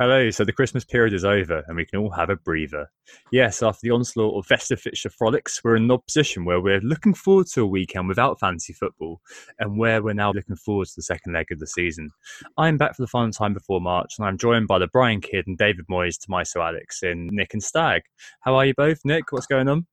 Hello, so the Christmas period is over and we can all have a breather. Yes, after the onslaught of festive fixture frolics, we're in odd position where we're looking forward to a weekend without fantasy football and where we're now looking forward to the second leg of the season. I'm back for the final time before March and I'm joined by the Brian Kidd and David Moyes to my so Alex in Nick and Stag. How are you both? Nick, what's going on?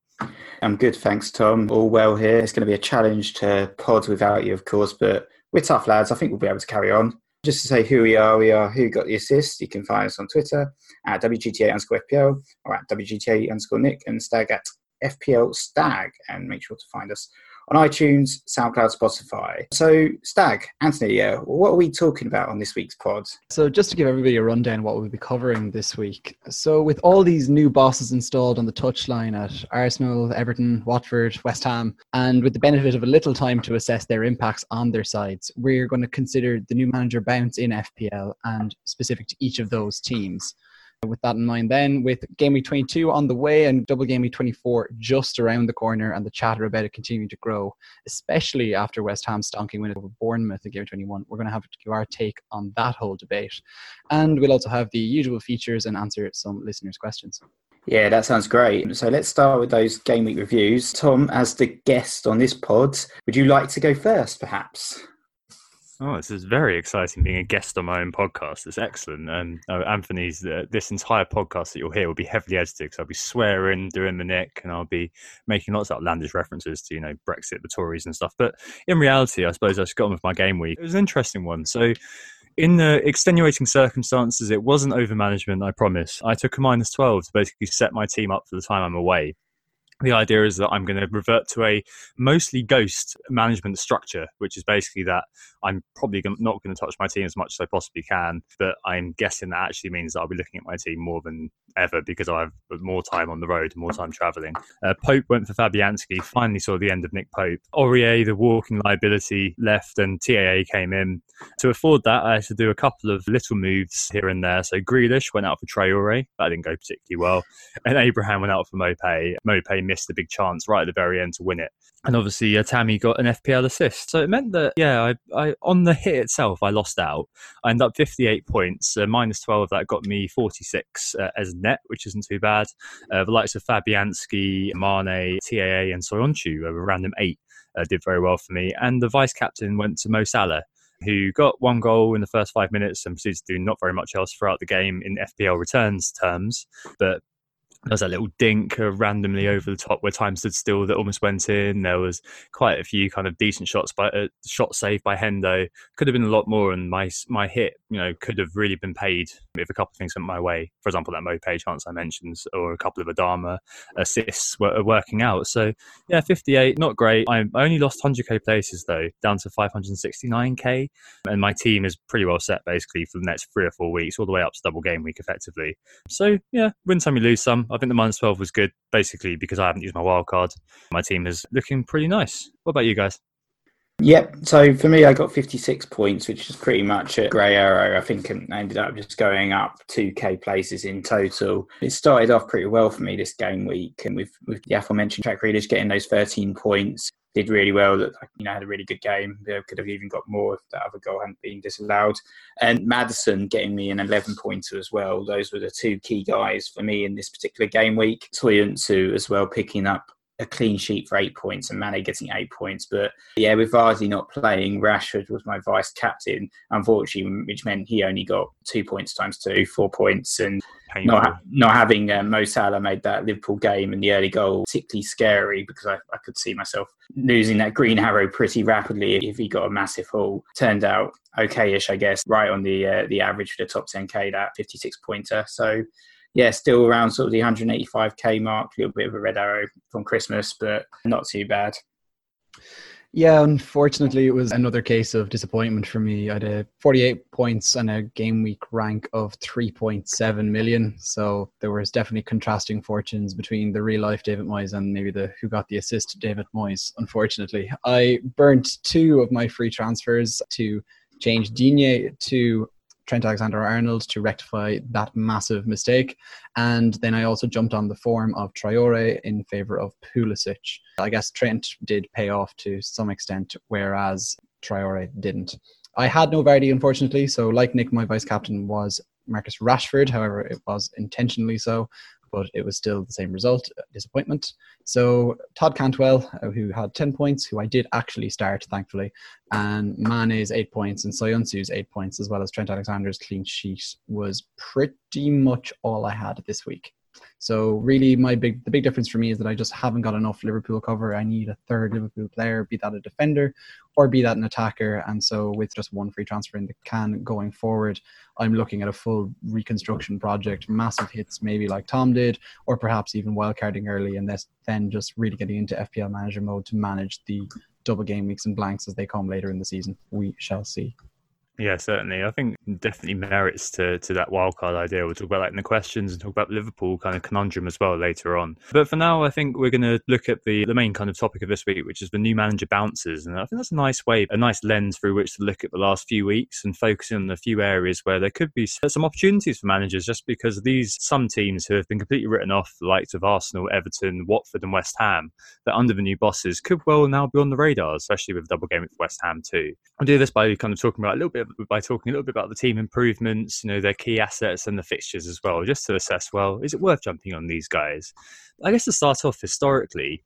I'm good, thanks, Tom. All well here. It's going to be a challenge to pod without you, of course, but we're tough lads. I think we'll be able to carry on. Just to say who we are, we are Who Got the Assist. You can find us on Twitter at WGTA underscore FPL or at WGTA underscore Nick and Stag at FPL Stag. And make sure to find us on iTunes, SoundCloud, Spotify. So, Stag, Anthony, uh, what are we talking about on this week's pod? So, just to give everybody a rundown what we'll be covering this week. So, with all these new bosses installed on the touchline at Arsenal, Everton, Watford, West Ham, and with the benefit of a little time to assess their impacts on their sides, we're going to consider the new manager bounce in FPL and specific to each of those teams. With that in mind, then with game week 22 on the way and double game week 24 just around the corner, and the chatter about it continuing to grow, especially after West Ham stonking win over Bournemouth in game 21, we're going to have to give our take on that whole debate. And we'll also have the usual features and answer some listeners' questions. Yeah, that sounds great. So let's start with those game week reviews. Tom, as the guest on this pod, would you like to go first, perhaps? Oh, this is very exciting being a guest on my own podcast. It's excellent. And uh, Anthony's, uh, this entire podcast that you'll hear will be heavily edited because I'll be swearing, doing the nick, and I'll be making lots of outlandish references to, you know, Brexit, the Tories and stuff. But in reality, I suppose I just got on with my game week. It was an interesting one. So, in the extenuating circumstances, it wasn't over management, I promise. I took a minus 12 to basically set my team up for the time I'm away the idea is that I'm going to revert to a mostly ghost management structure, which is basically that I'm probably not going to touch my team as much as I possibly can. But I'm guessing that actually means that I'll be looking at my team more than ever because I have more time on the road, more time traveling. Uh, Pope went for Fabianski, finally saw the end of Nick Pope. Aurier, the walking liability, left, and TAA came in. To afford that, I had to do a couple of little moves here and there. So Grealish went out for Traore, that didn't go particularly well. And Abraham went out for Maupay. Maupay missed the big chance right at the very end to win it. And obviously, uh, Tammy got an FPL assist. So it meant that, yeah, I, I on the hit itself, I lost out. I ended up 58 points, uh, minus 12 that got me 46 uh, as net, which isn't too bad. Uh, the likes of Fabianski, Mane, TAA, and Soyuncu, a random eight, uh, did very well for me. And the vice captain went to Mo Salah who got one goal in the first five minutes and proceeded to do not very much else throughout the game in FPL returns terms, but there was a little dink uh, randomly over the top where time stood still that almost went in. There was quite a few kind of decent shots by uh, shot saved by Hendo. Could have been a lot more, and my my hit, you know, could have really been paid if a couple of things went my way. For example, that Maupay chance I mentioned, or a couple of Adama assists were working out. So yeah, 58, not great. I only lost 100k places though, down to 569k, and my team is pretty well set basically for the next three or four weeks, all the way up to double game week effectively. So yeah, win some, you lose some. I think the minus 12 was good, basically, because I haven't used my wild card. My team is looking pretty nice. What about you guys? Yep. So for me, I got 56 points, which is pretty much a grey arrow. I think I ended up just going up 2k places in total. It started off pretty well for me this game week, and with with the aforementioned track readers getting those 13 points, did really well. That you know had a really good game. Could have even got more if that other goal hadn't been disallowed. And Madison getting me an 11 pointer as well. Those were the two key guys for me in this particular game week. Soyuncu as well picking up a clean sheet for eight points and Mane getting eight points. But yeah, with Vardy not playing, Rashford was my vice captain, unfortunately, which meant he only got two points times two, four points. And not, not having uh, Mo Salah made that Liverpool game and the early goal particularly scary because I, I could see myself losing that green arrow pretty rapidly if he got a massive haul. Turned out okay-ish, I guess, right on the uh, the average for the top 10k, that 56 pointer. So yeah, still around sort of the 185k mark, a little bit of a red arrow from Christmas, but not too bad. Yeah, unfortunately, it was another case of disappointment for me. I had a 48 points and a game week rank of 3.7 million. So there was definitely contrasting fortunes between the real life David Moyes and maybe the who got the assist David Moyes. Unfortunately, I burnt two of my free transfers to change Digne to Trent Alexander Arnold to rectify that massive mistake. And then I also jumped on the form of Traore in favour of Pulisic. I guess Trent did pay off to some extent, whereas Traore didn't. I had no Vardy, unfortunately. So, like Nick, my vice captain was Marcus Rashford. However, it was intentionally so but it was still the same result disappointment. So Todd Cantwell, uh, who had 10 points, who I did actually start, thankfully, and Mane's eight points and Soyuncu's eight points, as well as Trent Alexander's clean sheet, was pretty much all I had this week. So really, my big the big difference for me is that I just haven't got enough Liverpool cover. I need a third Liverpool player, be that a defender or be that an attacker. And so with just one free transfer in the can going forward, I'm looking at a full reconstruction project, massive hits maybe like Tom did, or perhaps even wildcarding early and this, then just really getting into FPL manager mode to manage the double game weeks and blanks as they come later in the season. We shall see. Yeah, certainly. I think definitely merits to to that wildcard idea. We'll talk about that in the questions and talk about Liverpool kind of conundrum as well later on. But for now, I think we're going to look at the the main kind of topic of this week, which is the new manager bounces, and I think that's a nice way, a nice lens through which to look at the last few weeks and focusing on a few areas where there could be some opportunities for managers, just because these some teams who have been completely written off, the likes of Arsenal, Everton, Watford, and West Ham, that under the new bosses could well now be on the radar, especially with double game with West Ham too. I'll do this by kind of talking about a little bit by talking a little bit about the team improvements, you know, their key assets and the fixtures as well, just to assess, well, is it worth jumping on these guys? I guess to start off historically,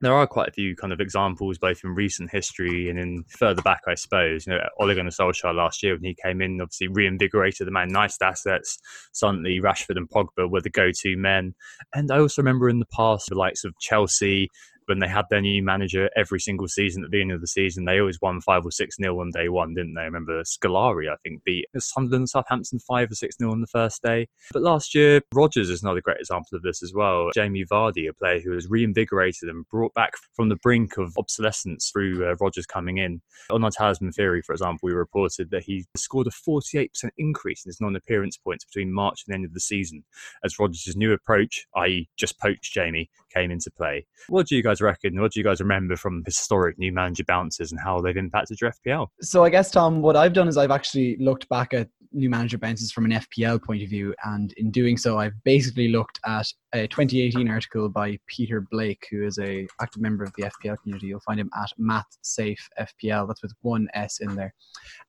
there are quite a few kind of examples, both in recent history and in further back, I suppose. You know, Ole Gunnar Solskjaer last year when he came in, obviously reinvigorated the Man United assets. Suddenly, Rashford and Pogba were the go-to men. And I also remember in the past, the likes of Chelsea when they had their new manager every single season at the end of the season, they always won five or six nil on day one, didn't they? I remember Scolari, I think, beat Sunderland Southampton five or six nil on the first day. But last year, Rodgers is another great example of this as well. Jamie Vardy, a player who was reinvigorated and brought back from the brink of obsolescence through uh, Rodgers coming in. On our talisman theory, for example, we reported that he scored a 48% increase in his non-appearance points between March and the end of the season as Rodgers' new approach, i.e., just poach Jamie, came into play. What do you guys reckon? What do you guys remember from historic new manager bounces and how they've impacted your FPL? So I guess Tom, what I've done is I've actually looked back at new manager bounces from an FPL point of view, and in doing so, I've basically looked at a 2018 article by Peter Blake, who is a active member of the FPL community. You'll find him at Math Safe FPL. That's with one S in there.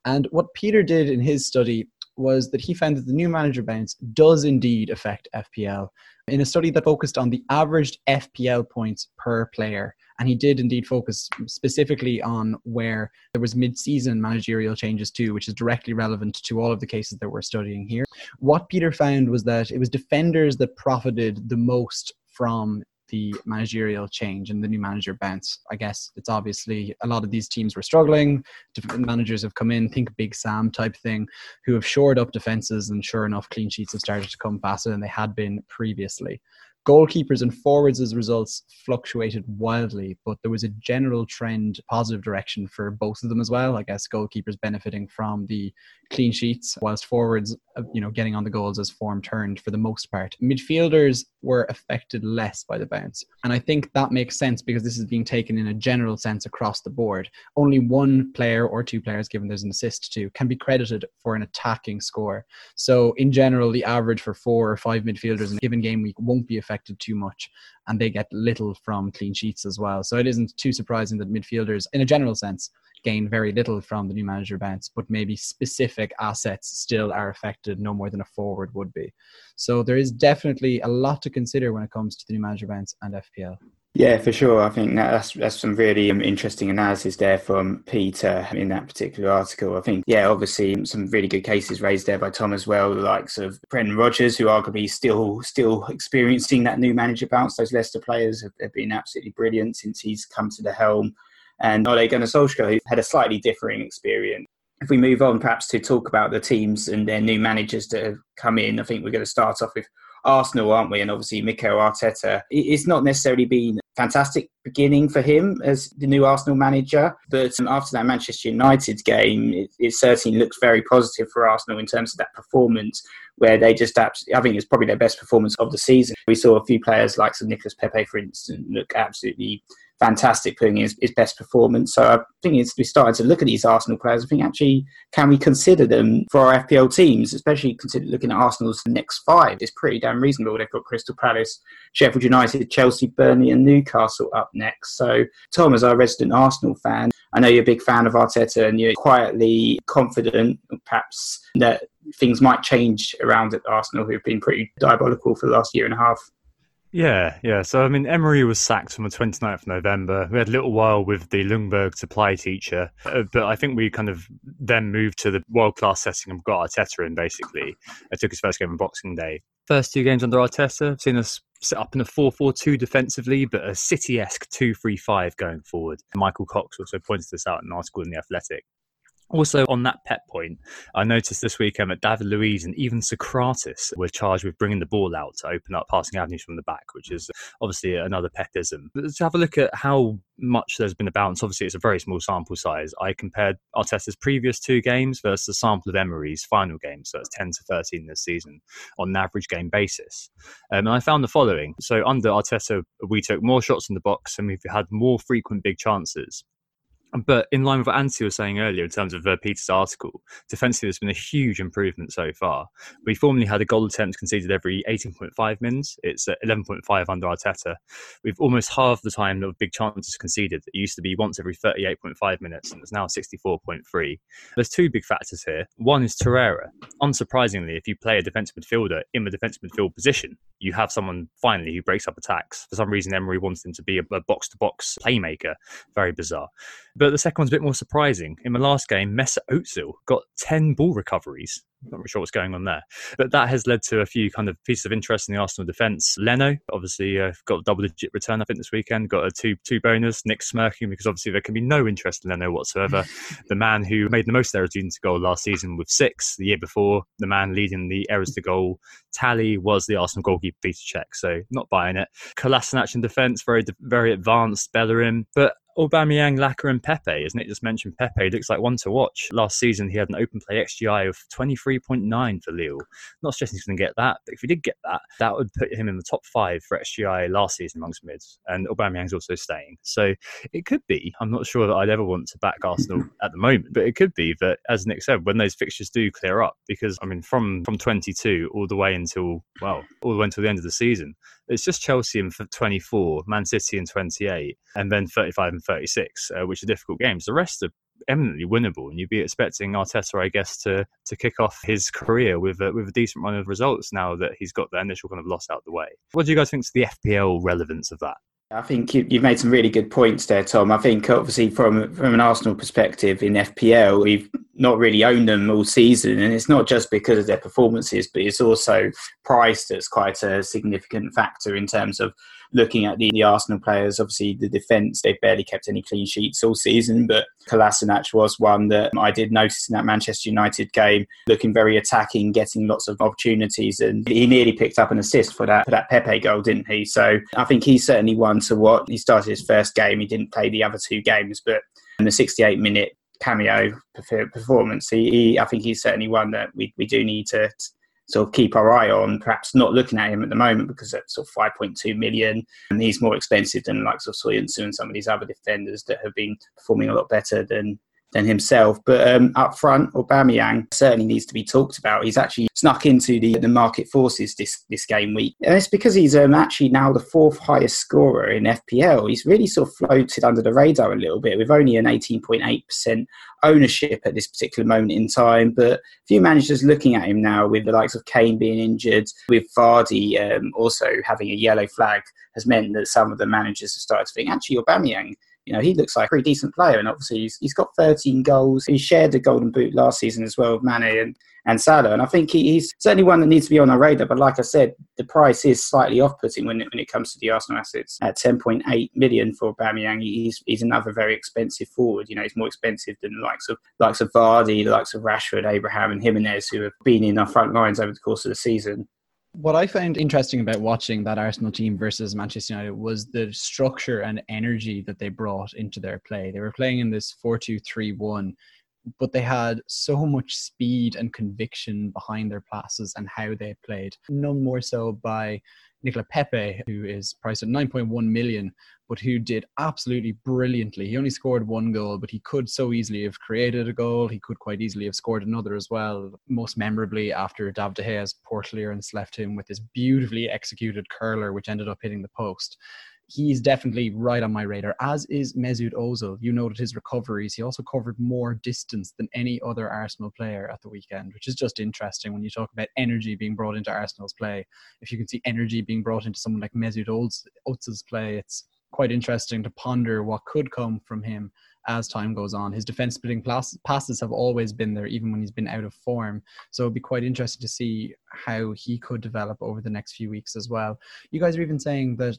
And what Peter did in his study was that he found that the new manager bounce does indeed affect FPL in a study that focused on the averaged FPL points per player. And he did indeed focus specifically on where there was mid-season managerial changes too, which is directly relevant to all of the cases that we're studying here. What Peter found was that it was defenders that profited the most from the managerial change and the new manager bounce. I guess it's obviously a lot of these teams were struggling. Different managers have come in, think Big Sam type thing, who have shored up defenses, and sure enough, clean sheets have started to come faster than they had been previously goalkeepers and forwards' results fluctuated wildly, but there was a general trend positive direction for both of them as well. I guess goalkeepers benefiting from the clean sheets, whilst forwards, uh, you know, getting on the goals as form turned for the most part. Midfielders were affected less by the bounce. And I think that makes sense because this is being taken in a general sense across the board. Only one player or two players, given there's an assist to, can be credited for an attacking score. So in general, the average for four or five midfielders in a given game week won't be affected too much. And they get little from clean sheets as well. So it isn't too surprising that midfielders, in a general sense, gain very little from the new manager bounce, but maybe specific assets still are affected no more than a forward would be. So there is definitely a lot to consider when it comes to the new manager bounce and FPL. Yeah, for sure. I think that's that's some really um, interesting analysis there from Peter in that particular article. I think, yeah, obviously some really good cases raised there by Tom as well, the likes of Brendan Rodgers, who arguably still still experiencing that new manager bounce. Those Leicester players have, have been absolutely brilliant since he's come to the helm. And Ole Gunnar Solskjaer, who had a slightly differing experience if we move on perhaps to talk about the teams and their new managers that have come in, I think we're going to start off with Arsenal, aren't we? And obviously, Mikel Arteta. It's not necessarily been a fantastic beginning for him as the new Arsenal manager, but um, after that Manchester United game, it, it certainly looks very positive for Arsenal in terms of that performance, where they just absolutely, I think it's probably their best performance of the season. We saw a few players like Nicolas Pepe, for instance, look absolutely fantastic putting his, his best performance. So I think it's, we started to look at these Arsenal players. I think actually, can we consider them for our FPL teams, especially consider looking at Arsenal's next five? It's pretty damn reasonable. They've got Crystal Palace, Sheffield United, Chelsea, Burnley, and Newcastle up next. So Tom, as our resident Arsenal fan, I know you're a big fan of Arteta and you're quietly confident, perhaps, that things might change around at Arsenal, who've been pretty diabolical for the last year and a half. Yeah, yeah. So, I mean, Emery was sacked on the 29th of November. We had a little while with the Ljungberg supply teacher, uh, but I think we kind of then moved to the world class setting and got Arteta in basically. I took his first game on Boxing Day. First two games under Arteta, seen us set up in a 4 4 2 defensively, but a City esque 2 3 5 going forward. Michael Cox also pointed this out in an article in The Athletic. Also, on that Pep point, I noticed this weekend that David Luiz and even Sokratis were charged with bringing the ball out to open up passing avenues from the back, which is obviously another Pepism. But to have a look at how much there's been a balance, obviously it's a very small sample size. I compared Arteta's previous two games versus the sample of Emery's final game, so it's 10 to 13 this season on an average game basis. Um, and I found the following. So under Arteta, we took more shots in the box and we've had more frequent big chances. But in line with what Anthony was saying earlier in terms of uh, Peter's article, defensively there's been a huge improvement so far. We formerly had a goal attempt conceded every 18.5 minutes. It's 11.5 under Arteta. We've almost halved the time of big chances conceded. It used to be once every 38.5 minutes, and it's now 64.3. There's two big factors here. One is Torreira. Unsurprisingly, if you play a defensive midfielder in the defensive midfield position, you have someone finally who breaks up attacks. For some reason, Emery wants him to be a box to box playmaker. Very bizarre. But the second one's a bit more surprising. In the last game, Mesut Ozil got 10 ball recoveries not really sure what's going on there. But that has led to a few kind of pieces of interest in the Arsenal defence. Leno, obviously, uh, got a double digit return, I think, this weekend, got a two two bonus. Nick smirking because obviously there can be no interest in Leno whatsoever. the man who made the most errors to goal last season with six, the year before, the man leading the errors to goal tally was the Arsenal goalkeeper Peter Cech. So not buying it. Kolasinac in defence, very, very advanced. Bellerin. But Aubameyang, Laca, and Pepe. As Nick just mentioned, Pepe looks like one to watch. Last season, he had an open play XGI of 23.9 for Lille. Not suggesting he's going to get that, but if he did get that, that would put him in the top five for XGI last season amongst mids. And Aubameyang's also staying. So it could be, I'm not sure that I'd ever want to back Arsenal at the moment, but it could be that, as Nick said, when those fixtures do clear up, because I mean, from, from 22 all the way until, well, all the way until the end of the season, it's just Chelsea in 24, Man City in 28, and then 35 and 36, uh, which are difficult games. The rest are eminently winnable, and you'd be expecting Arteta, I guess, to to kick off his career with a, with a decent run of results now that he's got the initial kind of loss out the way. What do you guys think is the FPL relevance of that? I think you've made some really good points there, Tom. I think obviously from from an Arsenal perspective in FPL, we've not really owned them all season, and it's not just because of their performances, but it's also price that's quite a significant factor in terms of looking at the, the Arsenal players. Obviously, the defence they've barely kept any clean sheets all season, but Kolasinac was one that I did notice in that Manchester United game, looking very attacking, getting lots of opportunities, and he nearly picked up an assist for that for that Pepe goal, didn't he? So I think he's certainly one to what he started his first game. He didn't play the other two games, but in the 68 minute cameo performance. He, he, I think he's certainly one that we, we do need to sort of keep our eye on. Perhaps not looking at him at the moment because at sort of 5.2 million, and he's more expensive than like sort of Soyuncu and some of these other defenders that have been performing a lot better than than himself. But um, up front, Aubameyang certainly needs to be talked about. He's actually snuck into the, the market forces this, this game week. And it's because he's um, actually now the fourth highest scorer in FPL. He's really sort of floated under the radar a little bit with only an 18.8% ownership at this particular moment in time. But a few managers looking at him now with the likes of Kane being injured, with Vardy um, also having a yellow flag, has meant that some of the managers have started to think actually Aubameyang you know, he looks like a pretty decent player. And obviously, he's, he's got 13 goals. He shared the golden boot last season as well with Mane and, and Salah. And I think he, he's certainly one that needs to be on our radar. But like I said, the price is slightly off putting when it, when it comes to the Arsenal assets. At 10.8 million for Aubameyang, he's, he's another very expensive forward. You know, he's more expensive than the likes of, likes of Vardy, the likes of Rashford, Abraham, and Jimenez, who have been in our front lines over the course of the season. What I found interesting about watching that Arsenal team versus Manchester United was the structure and energy that they brought into their play. They were playing in this 4 2 3 1, but they had so much speed and conviction behind their passes and how they played. None more so by Nicola Pepe, who is priced at 9.1 million, but who did absolutely brilliantly. He only scored one goal, but he could so easily have created a goal. He could quite easily have scored another as well, most memorably after David De Gea's poor clearance left him with this beautifully executed curler, which ended up hitting the post he's definitely right on my radar, as is Mesut Ozil. You noted his recoveries. He also covered more distance than any other Arsenal player at the weekend, which is just interesting when you talk about energy being brought into Arsenal's play. If you can see energy being brought into someone like Mesut Ozil's play, it's quite interesting to ponder what could come from him as time goes on. His defense splitting passes have always been there, even when he's been out of form. So it'd be quite interesting to see how he could develop over the next few weeks as well. You guys are even saying that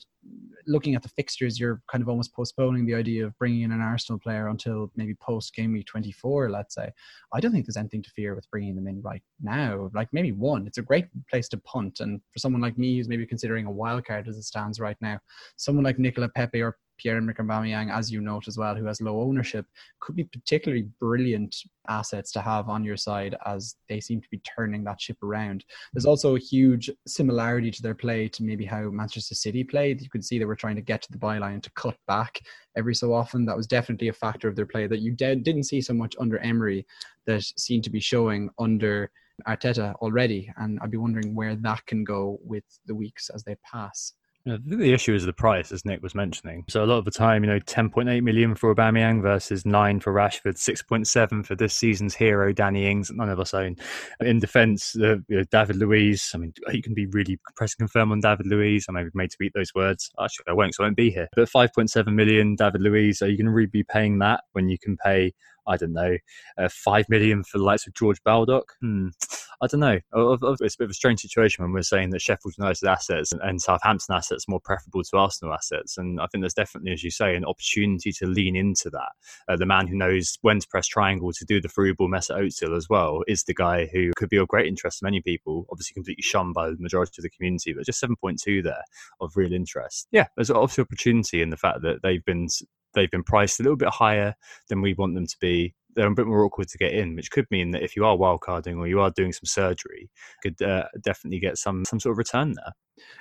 looking at the fixtures, you're kind of almost postponing the idea of bringing in an Arsenal player until maybe post game week 24, let's say. I don't think there's anything to fear with bringing them in right now. Like maybe one, it's a great place to punt. And for someone like me who's maybe considering a wild card as it stands right now, someone like Nicola Pepe or Pierre-Emerick Aubameyang, as you note as well, who has low ownership, could be particularly brilliant assets to have on your side as they seem to be turning that ship around. There's also a huge similarity to their play to maybe how Manchester City played. You could see they were trying to get to the byline to cut back every so often. That was definitely a factor of their play that you didn't see so much under Emery that seemed to be showing under Arteta already. And I'd be wondering where that can go with the weeks as they pass. The issue is the price, as Nick was mentioning. So a lot of the time, you know, 10.8 million for Aubameyang versus 9 for Rashford, 6.7 for this season's hero, Danny Ings, none of us own. In defence, uh, you know, David Luiz, I mean, you can be really press confirm on David Luiz. I may be made to beat those words. Actually, I won't, so I won't be here. But 5.7 million, David Luiz, are you going to really be paying that when you can pay I don't know, uh, five million for the likes of George Baldock. Hmm. I don't know. It's a bit of a strange situation when we're saying that Sheffield United assets and Southampton assets are more preferable to Arsenal assets. And I think there's definitely, as you say, an opportunity to lean into that. Uh, the man who knows when to press triangle to do the through ball Mesut Ozil as well is the guy who could be of great interest to many people. Obviously, completely shunned by the majority of the community, but just 7.2 there of real interest. Yeah, there's obviously opportunity in the fact that they've been they've been priced a little bit higher than we want them to be. They're a bit more awkward to get in, which could mean that if you are wildcarding or you are doing some surgery, could uh, definitely get some some sort of return there.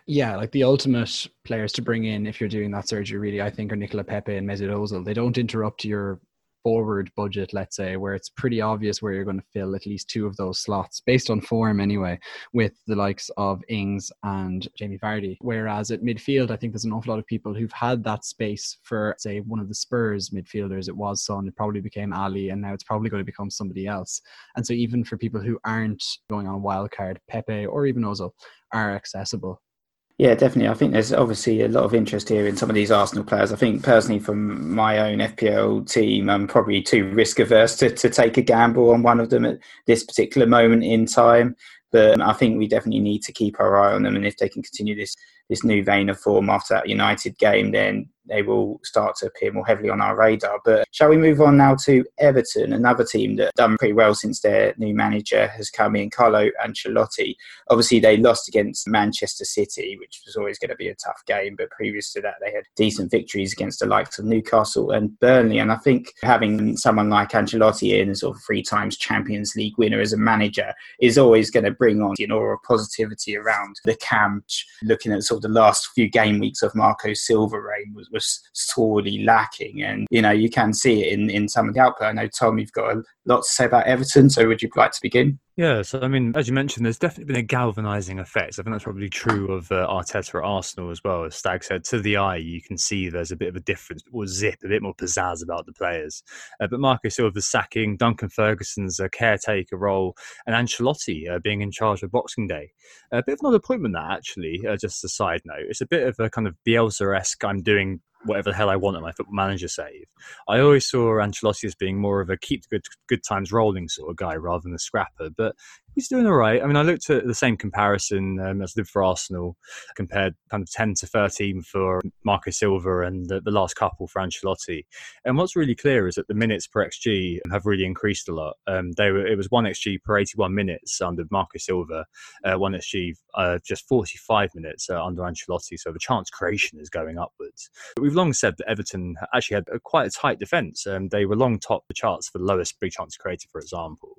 Yeah, like the ultimate players to bring in if you're doing that surgery, really, I think are Nicola Pepe and Mesut Ozil. They don't interrupt your forward budget, let's say, where it's pretty obvious where you're going to fill at least two of those slots based on form anyway, with the likes of Ings and Jamie Vardy. Whereas at midfield, I think there's an awful lot of people who've had that space for, say, one of the Spurs midfielders. It was Son, it probably became Alli, and now it's probably going to become somebody else. And so even for people who aren't going on a wild card, Pepe or even Ozil are accessible. Yeah, definitely. I think there's obviously a lot of interest here in some of these Arsenal players. I think personally, from my own FPL team, I'm probably too risk averse to, to take a gamble on one of them at this particular moment in time. But um, I think we definitely need to keep our eye on them, and if they can continue this this new vein of form after that United game, then they will start to appear more heavily on our radar. But shall we move on now to Everton, another team that done pretty well since their new manager has come in, Carlo Ancelotti. Obviously, they lost against Manchester City, which was always going to be a tough game. But previous to that, they had decent victories against the likes of Newcastle and Burnley. And I think having someone like Ancelotti in, sort of three times Champions League winner as a manager, is always going to bring on you know a positivity around the camp. Looking at sort of the last few game weeks of Marco Silva reign was was sorely lacking. And, you know, you can see it in, in some of the output. I know, Tom, you've got a lot to say about Everton. So would you like to begin? Yeah, so I mean, as you mentioned, there's definitely been a galvanising effect. I think that's probably true of uh, Arteta at Arsenal as well. As Stag said, to the eye, you can see there's a bit of a difference, or zip, a bit more pizzazz about the players. Uh, but Marco Silva's sacking, Duncan Ferguson's uh, caretaker role, and Ancelotti uh, being in charge of Boxing Day. A bit of an appointment, that actually, uh, just a side note. It's a bit of a kind of Bielsa esque, I'm doing whatever the hell I want at my football manager save. I always saw Ancelotti as being more of a keep the good good times rolling sort of guy rather than a scrapper. But he's doing all right. I mean, I looked at the same comparison um, as I did for Arsenal, compared kind of 10 to 13 for Marco Silva and the, the, last couple for Ancelotti. And what's really clear is that the minutes per XG have really increased a lot. Um, they were It was 1 XG per 81 minutes under Marco Silva, uh, 1 XG uh, just 45 minutes uh, under Ancelotti. So the chance creation is going upwards. But we've long said that Everton actually had a, quite a tight defence. Um, they were long top the charts for the lowest big chance created, for example.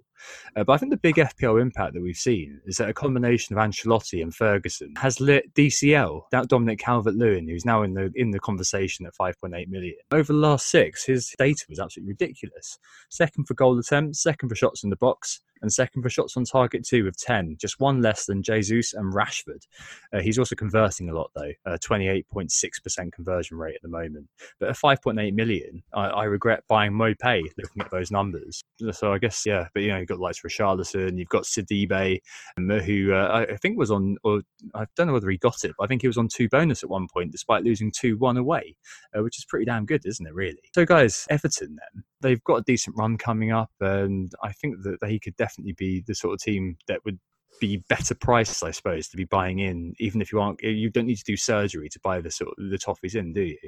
Uh, but I think the big FPL impact that we've seen is that a combination of Ancelotti and Ferguson has lit DCL, that Dominic Calvert-Lewin, who's now in the in the conversation at 5.8 million. Over the last six, his data was absolutely ridiculous. Second for goal attempts, second for shots in the box, and second for shots on target too with 10, just one less than Jesus and Rashford. Uh, he's also converting a lot though, uh, 28.6% conversion rate at the moment. But at 5.8 million, I, I regret buying Maupay looking at those numbers. So I guess, yeah, but you know, you've got the likes Richarlison, you've got Sidibe, um, who uh, I think was on, or I don't know whether he got it, but I think he was on two bonus at one point despite losing 2 1 away, uh, which is pretty damn good, isn't it, really? So, guys, Everton then, they've got a decent run coming up, and I think that he could definitely be the sort of team that would be better priced, I suppose, to be buying in, even if you aren't. You don't need to do surgery to buy the sort of the toffees in, do you?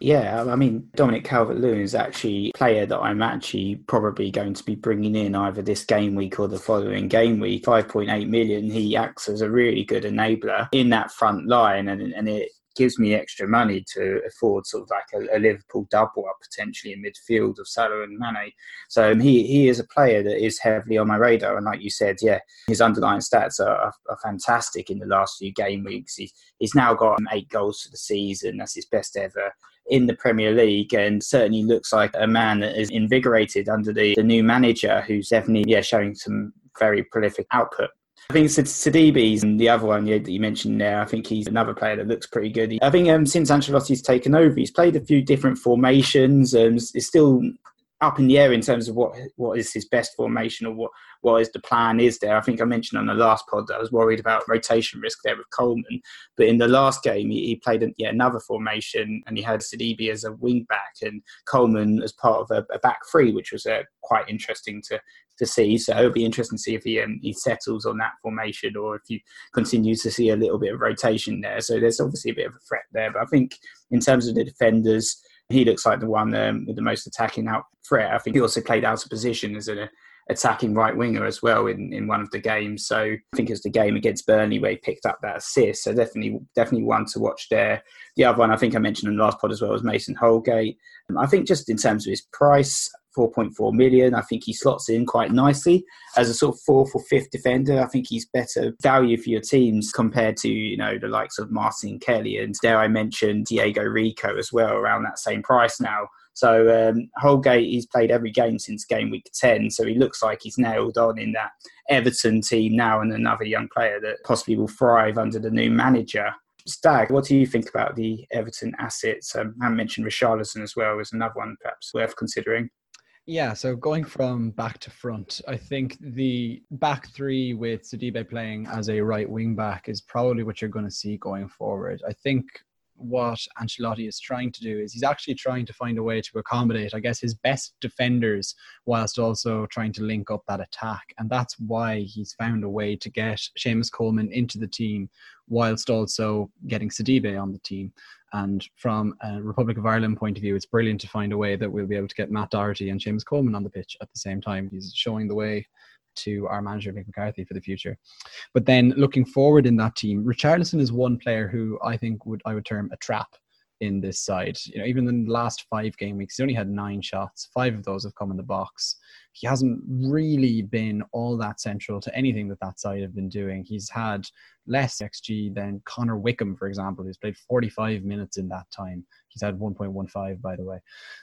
Yeah, I mean, Dominic Calvert Lewin is actually a player that I'm actually probably going to be bringing in either this game week or the following game week. 5.8 million, he acts as a really good enabler in that front line, and, and it gives me extra money to afford sort of like a, a Liverpool double up potentially in midfield of Salah and Mane. So um, he he is a player that is heavily on my radar. And like you said, yeah, his underlying stats are, are, fantastic in the last few game weeks. He's, he's now got eight goals for the season. That's his best ever in the Premier League and certainly looks like a man that is invigorated under the, the new manager who's definitely yeah showing some very prolific output. I think Sidibe's and the other one yeah, that you mentioned there. I think he's another player that looks pretty good. I think um, since Ancelotti's taken over, he's played a few different formations. Um, it's still up in the air in terms of what what is his best formation or what what is the plan is there. I think I mentioned on the last pod that I was worried about rotation risk there with Coleman, but in the last game he, he played yet yeah, another formation and he had Sidibe as a wing back and Coleman as part of a, a back three, which was uh, quite interesting to to see. So it'll be interesting to see if he um, he settles on that formation or if you continue to see a little bit of rotation there. So there's obviously a bit of a threat there, but I think in terms of the defenders he looks like the one um, with the most attacking out threat. I think he also played out of position as an attacking right winger as well in, in one of the games. So I think it was the game against Burnley where he picked up that assist. So definitely definitely one to watch there. The other one I think I mentioned in the last pod as well was Mason Holgate. Um, I think just in terms of his price, 4.4 million. I think he slots in quite nicely as a sort of fourth or fifth defender. I think he's better value for your teams compared to, you know, the likes of Martin Kelly and dare I mention Diego Rico as well around that same price now. So um, Holgate, he's played every game since game week 10. So he looks like he's nailed on in that Everton team now and another young player that possibly will thrive under the new manager. Stag, what do you think about the Everton assets? Um, I mentioned Richarlison as well as another one perhaps worth considering. Yeah, so going from back to front, I think the back three with Sidibe playing as a right wing back is probably what you're going to see going forward. I think what Ancelotti is trying to do is he's actually trying to find a way to accommodate, I guess, his best defenders whilst also trying to link up that attack. And that's why he's found a way to get Seamus Coleman into the team whilst also getting Sidibe on the team. And from a Republic of Ireland point of view, it's brilliant to find a way that we'll be able to get Matt Doherty and Seamus Coleman on the pitch at the same time. He's showing the way to our manager Mick McCarthy for the future. But then looking forward in that team, Richarlison is one player who I think would I would term a trap in this side. You know, even in the last five game weeks, he only had nine shots. Five of those have come in the box. He hasn't really been all that central to anything that that side have been doing. He's had less XG than Connor Wickham, for example, who's played 45 minutes in that time. He's had 1.15, by the way.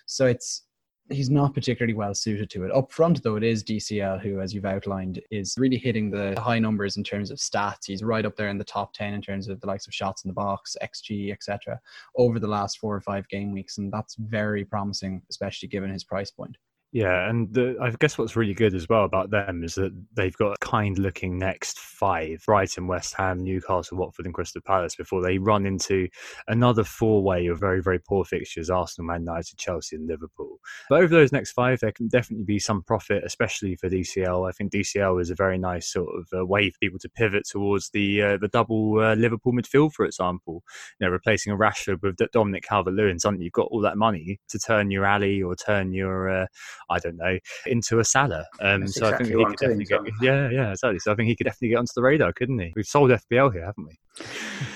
So it's he's not particularly well suited to it. Up front, though, it is DCL who, as you've outlined, is really hitting the high numbers in terms of stats. He's right up there in the top 10 in terms of the likes of shots in the box, XG, etc., over the last four or five game weeks. And that's very promising, especially given his price point. Yeah, and the, I guess what's really good as well about them is that they've got a kind looking next five Brighton, West Ham, Newcastle, Watford, and Crystal Palace before they run into another four way of very, very poor fixtures Arsenal, Man United, Chelsea, and Liverpool. But over those next five, there can definitely be some profit, especially for DCL. I think DCL is a very nice sort of uh, way for people to pivot towards the uh, the double uh, Liverpool midfield, for example. You know, replacing a Rashford with Dominic Calvert Lewin, suddenly you've got all that money to turn your Alli or turn your uh, I don't know, into a Salah. Um, so exactly I think he could definitely get, yeah, yeah, exactly. So I think he could definitely get onto the radar, couldn't he? We've sold FPL here, haven't we?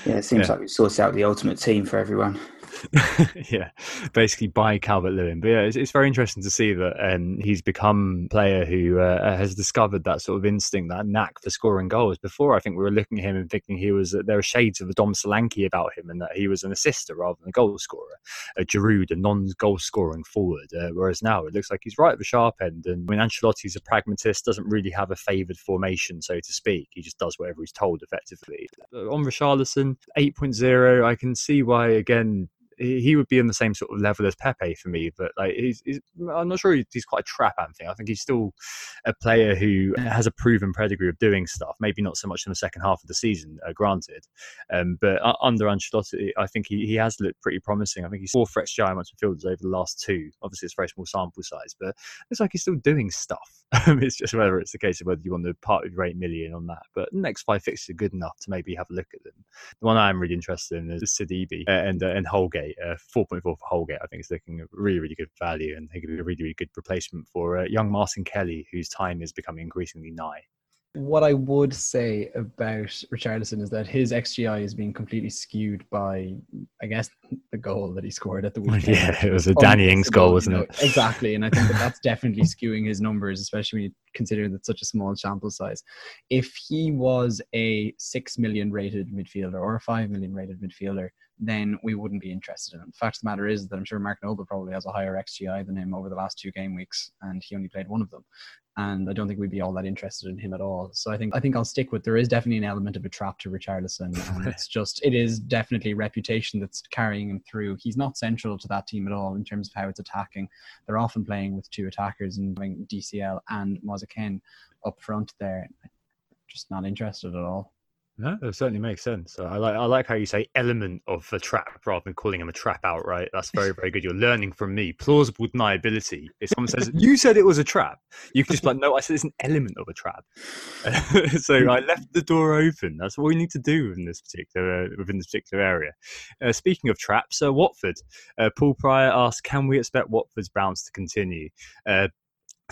Yeah, it seems yeah. like we've sorted out the ultimate team for everyone. yeah, basically by Calvert Lewin. But yeah, it's, it's, very interesting to see that um, he's become a player who uh, has discovered that sort of instinct, that knack for scoring goals. Before, I think we were looking at him and thinking he was uh, there were shades of a Dom Solanke about him, and that he was an assister rather than a goal scorer, a Giroud, a non-goal scoring forward. Uh, whereas now it looks like he's right at the sharp end. And when Ancelotti's a pragmatist, doesn't really have a favoured formation, so to speak. He just does whatever he's told, effectively. Uh, on Richarlison, 8.0, I can see why again he would be on the same sort of level as Pepe for me. But like, he's, he's I'm not sure he's quite a trap Anthony. I think he's still a player who has a proven pedigree of doing stuff. Maybe not so much in the second half of the season, uh, granted. Um, but under Ancelotti, I think he, he has looked pretty promising. I think he's four XGI amongst midfielders over the last two. Obviously, it's a very small sample size, but it's like he's still doing stuff. It's just whether it's the case of whether you want to part with your eight million on that. But next five fixtures are good enough to maybe have a look at them. The one I'm really interested in is Sidibe uh, and uh, and Holgate. Uh, 4.4 for Holgate, I think is looking really really good value, and he could be a really really good replacement for uh, young Martin Kelly, whose time is becoming increasingly nigh. What I would say about Richardson is that his XGI is being completely skewed by, I guess, the goal that he scored at the weekend. Yeah, it was a Danny Ings goal, wasn't it? Exactly, and I think that that's definitely skewing his numbers, especially when you consider that such a small sample size. If he was a six million rated midfielder or a five million rated midfielder, then we wouldn't be interested in him. The fact of the matter is that I'm sure Mark Noble probably has a higher XGI than him over the last two game weeks, and he only played one of them and I don't think we'd be all that interested in him at all. So I think I think I'll stick with there is definitely an element of a trap to Richarlison, and it's just it is definitely reputation that's carrying him through. He's not central to that team at all in terms of how it's attacking. They're often playing with two attackers and having DCL and Kean up front there. Just not interested at all. No, it certainly makes sense. I like I like how you say element of a trap rather than calling him a trap outright. That's very very good. You're learning from me. Plausible deniability. If someone says you said it was a trap, you can just like, no, I said it's an element of a trap. so I left the door open. That's what we need to do in this particular within this particular area. Uh, speaking of traps, uh, Watford. Uh, Paul Pryor asked, can we expect Watford's bounce to continue?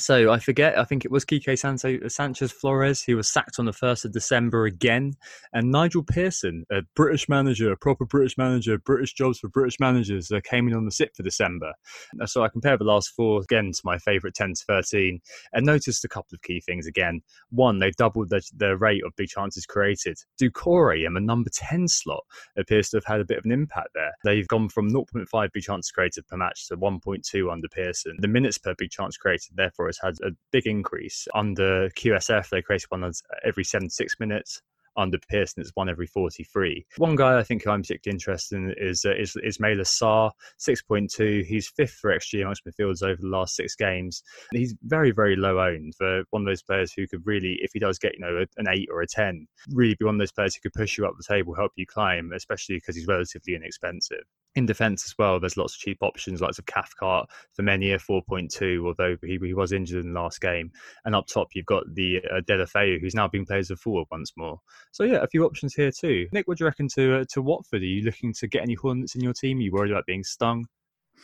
Uh, so I forget. I think it was Quique Sanchez Flores. He was sacked on the first of December again, and Nigel Pearson, a British manager, a proper British manager, British jobs for British managers, uh, came in on the sixth of December. Uh, so I compare the last four again to my favourite ten to thirteen, and noticed a couple of key things again. One, they doubled the, rate of big chances created. Doucouré in the number ten slot appears to have had a bit of an impact there. They've gone from 0.5 big chances created per match to 1.2 under Pearson. The minutes per big chance created, therefore has had a big increase. Under QSF, they created one every 76 minutes. Under Pearson, it's one every 43. One guy I think I'm particularly interested in is uh, is Ismaila Sarr, 6.2. He's fifth for XG amongst midfielders over the last six games. He's very, very low owned for one of those players who could really, if he does get, you know, an eight or a 10, really be one of those players who could push you up the table, help you climb, especially because he's relatively inexpensive in defence as well, there's lots of cheap options, like of Cathcart, Femenia 4.2, although he, he was injured in the last game. And up top, you've got the uh, Deulofeu, who's now being played as a forward once more. So yeah, a few options here too. Nick, what do you reckon to uh, to Watford? Are you looking to get any Hornets in your team? Are you worried about being stung?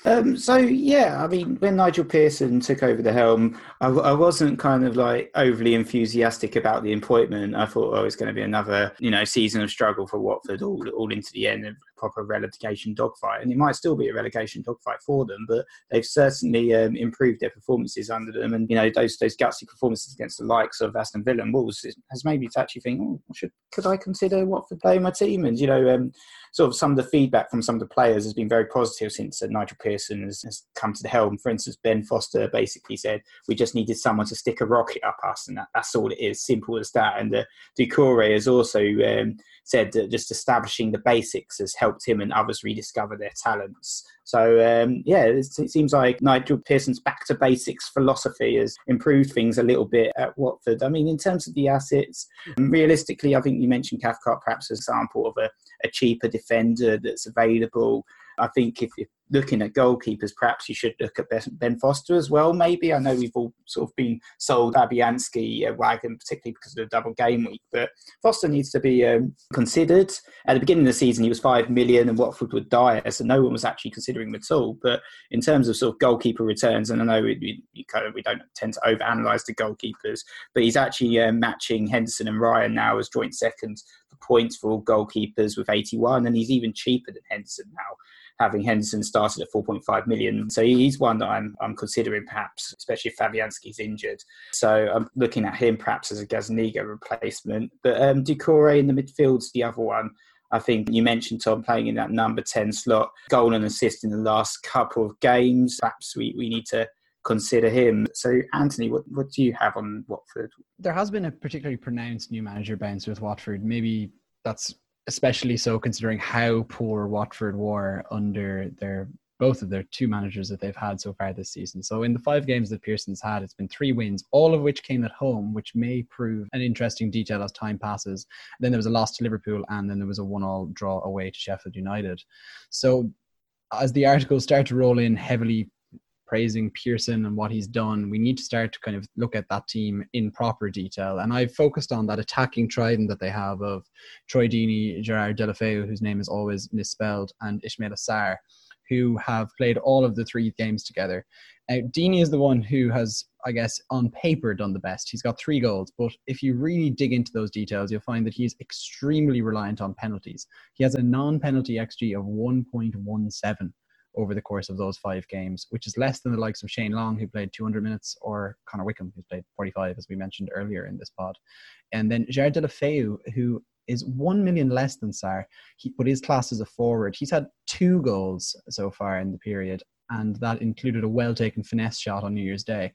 Um, so yeah, I mean, when Nigel Pearson took over the helm, I, I, wasn't kind of like overly enthusiastic about the appointment. I thought oh, it was going to be another, you know, season of struggle for Watford all, all into the end. Proper relegation dogfight. And it might still be a relegation dogfight for them, but they've certainly um, improved their performances under them. And you know those those gutsy performances against the likes of Aston Villa and Wolves has made me actually think, oh, should could I consider Watford playing my team? And you know, um, sort of some of the feedback from some of the players has been very positive since uh, Nigel Pearson has, has, come to the helm. For instance, Ben Foster basically said we just needed someone to stick a rocket up us, and that, that's all it is, simple as that. And uh, Doucouré has also um, said that just establishing the basics has helped him and others rediscover their talents. So um, yeah, it seems like Nigel Pearson's back to basics philosophy has improved things a little bit at Watford. I mean, in terms of the assets, realistically, I think you mentioned Cathcart perhaps as an example of a, a cheaper defender that's available. I think if, if looking at goalkeepers, perhaps you should look at Ben Foster as well. Maybe I know we've all sort of been sold Fabianski uh, wagon, particularly because of the double game week, but Foster needs to be um, considered. At the beginning of the season, he was five million, and Watford would die, so no one was actually considering him at all. But in terms of sort of goalkeeper returns, and I know we, we kind of we don't tend to overanalyze the goalkeepers, but he's actually uh, matching Henderson and Ryan now as joint seconds for points for all goalkeepers with 81, and he's even cheaper than Henderson now having Henderson started at 4.5 million. So he's one that I'm, I'm considering perhaps, especially if Fabianski's injured. So I'm looking at him perhaps as a Gazzaniga replacement. But um, Doucouré in the midfield's the other one. I think you mentioned Tom playing in that number 10 slot, goal and assist in the last couple of games. Perhaps we, we need to consider him. So, Anthony, what, what do you have on Watford? There has been a particularly pronounced new manager bounce with Watford. Maybe that's especially so considering how poor Watford were under their both of their two managers that they've had so far this season. So in the five games that Pearson's had, it's been three wins, all of which came at home, which may prove an interesting detail as time passes. Then there was a loss to Liverpool, and then there was a one-all draw away to Sheffield United. So as the articles start to roll in heavily praising Pearson and what he's done, we need to start to kind of look at that team in proper detail. And I've focused on that attacking trident that they have of Troy Deeney, Gerard Deulofeu, whose name is always misspelled, and Ismaila Sarr, who have played all of the three games together. Now, Deeney is the one who has, I guess, on paper done the best. He's got three goals, but if you really dig into those details, you'll find that he's extremely reliant on penalties. He has a non penalty XG of 1.17 over the course of those five games, which is less than the likes of Shane Long, who played 200 minutes, or Connor Wickham, who's played 45, as we mentioned earlier in this pod. And then Gerard Deulofeu, who is 1 million less than Sarr, he, but his class as a forward. He's had two goals so far in the period, and that included a well taken finesse shot on New Year's Day.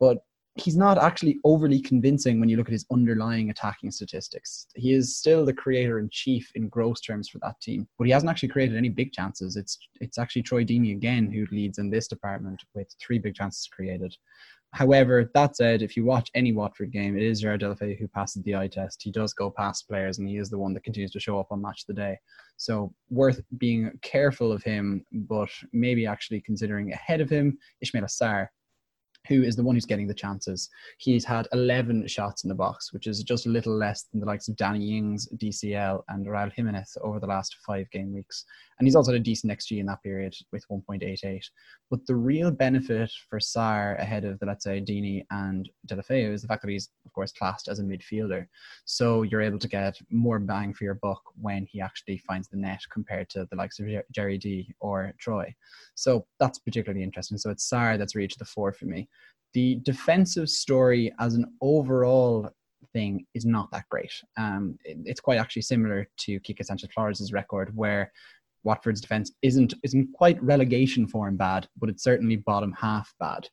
But he's not actually overly convincing when you look at his underlying attacking statistics. He is still the creator in chief in gross terms for that team, but he hasn't actually created any big chances. It's it's actually Troy Deeney again who leads in this department with three big chances created. However, that said, if you watch any Watford game, it is Gerard Deulofeu who passes the eye test. He does go past players, and he is the one that continues to show up on Match of the Day. So worth being careful of him, but maybe actually considering ahead of him Ismaila Sarr, who is the one who's getting the chances. He's had 11 shots in the box, which is just a little less than the likes of Danny Ings, DCL, and Raul Jimenez over the last five game weeks. And he's also had a decent XG in that period with 1.88. But the real benefit for Sarr ahead of the, let's say, Deeney and Deulofeu is the fact that he's, of course, classed as a midfielder. So you're able to get more bang for your buck when he actually finds the net compared to the likes of Jerry D or Troy. So that's particularly interesting. So it's Sarr that's reached the fore for me. The defensive story as an overall thing is not that great. Um, it, it's quite actually similar to Quique Sanchez Flores' record, where Watford's defence isn't isn't quite relegation form bad, but it's certainly bottom half bad.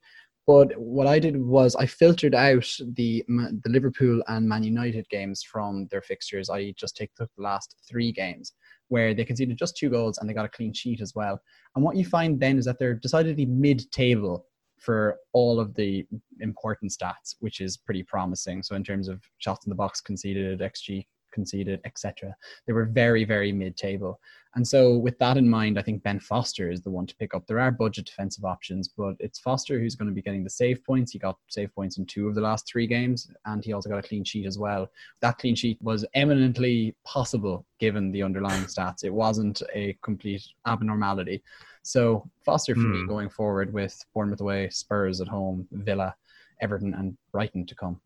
But what I did was I filtered out the the Liverpool and Man United games from their fixtures. I just take the last three games where they conceded just two goals and they got a clean sheet as well. And what you find then is that they're decidedly mid-table for all of the important stats, which is pretty promising. So in terms of shots in the box conceded, XG conceded, etc. They were very, very mid-table. And so, with that in mind, I think Ben Foster is the one to pick up. There are budget defensive options, but it's Foster who's going to be getting the save points. He got save points in two of the last three games, and he also got a clean sheet as well. That clean sheet was eminently possible given the underlying stats. It wasn't a complete abnormality. So, Foster for me hmm. going forward with Bournemouth away, Spurs at home, Villa, Everton, and Brighton to come.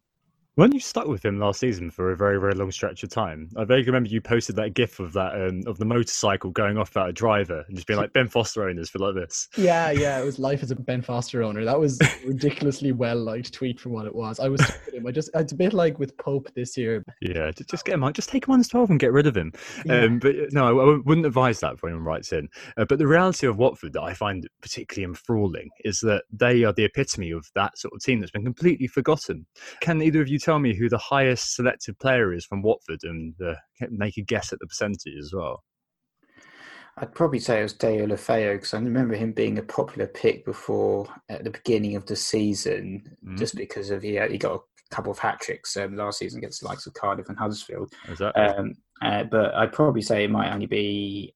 Weren't you stuck with him last season for a very, very long stretch of time? I vaguely remember you posted that gif of that um, of the motorcycle going off without a driver and just being like Ben Foster owners for like this. Yeah, yeah, it was life as a Ben Foster owner. That was ridiculously well liked tweet for what it was. I was him. I just it's a bit like with Pope this year. Yeah, just get him out. Just take him on as twelve and get rid of him. Yeah. Um, but no, I, wouldn't advise that for anyone writes in. Uh, but the reality of Watford that I find particularly enthralling is that they are the epitome of that sort of team that's been completely forgotten. Can either of you tell me who the highest selected player is from Watford and uh, make a guess at the percentage as well? I'd probably say it was Deulofeu because I remember him being a popular pick before at the beginning of the season, mm-hmm. just because of he, he got a couple of hat tricks um, last season against the likes of Cardiff and Huddersfield. Exactly. Um, uh, but I'd probably say it might only be,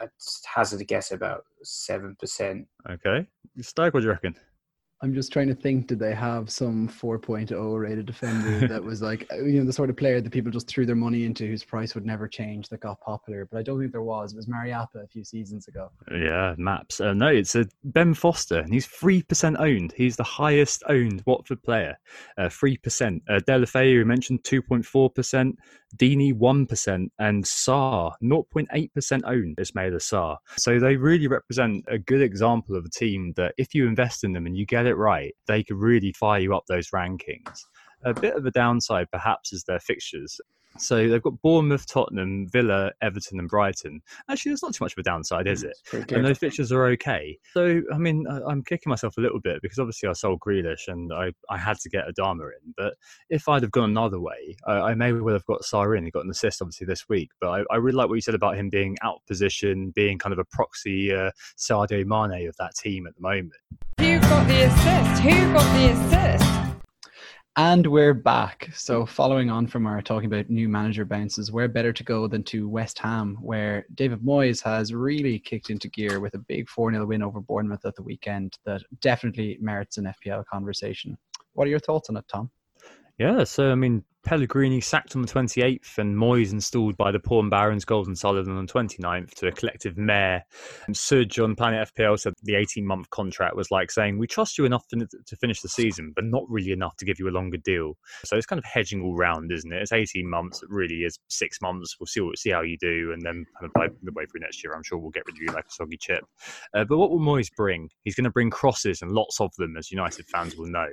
I'd hazard a guess about 7%. Okay. Stag, what do you reckon? I'm just trying to think, did they have some 4.0 rated defender that was like, uh, you know, the sort of player that people just threw their money into whose price would never change that got popular? But I don't think there was. It was Mariappa a few seasons ago. Yeah, maps. Uh, no, it's a Ben Foster, and he's 3% owned. He's the highest owned Watford player. Uh, 3%. Uh, Deulofeu, you mentioned 2.4%. Deeney 1%, and Sarr 0.8% owned Ismaila Sarr. So they really represent a good example of a team that if you invest in them and you get it right, they could really fire you up those rankings. A bit of a downside, perhaps, is their fixtures. So they've got Bournemouth, Tottenham, Villa, Everton, and Brighton. Actually, there's not too much of a downside, is it? And those fixtures are okay. So, I mean, I'm kicking myself a little bit because obviously I sold Grealish and I, I had to get Adama in. But if I'd have gone another way, I, I may well have got Sarr in. He got an assist, obviously, this week. But I, I, really like what you said about him being out of position, being kind of a proxy uh, Sadio Mane of that team at the moment. Who got the assist? Who got the assist? And we're back. So, following on from our talking about new manager bounces, where better to go than to West Ham, where David Moyes has really kicked into gear with a big 4 0 win over Bournemouth at the weekend that definitely merits an FPL conversation. What are your thoughts on it, Tom? Yeah, so I mean, Pellegrini sacked on the 28th and Moyes installed by the Porn Barons Gold and Sullivan on the 29th to a collective mayor. And Suj on Planet FPL said the 18 month contract was like saying, We trust you enough to finish the season, but not really enough to give you a longer deal. So it's kind of hedging all round, isn't it? It's 18 months, it really is six months. We'll see, what, see how you do. And then kind of by the way through next year, I'm sure we'll get rid of you like a soggy chip. Uh, but what will Moyes bring? He's going to bring crosses and lots of them, as United fans will know.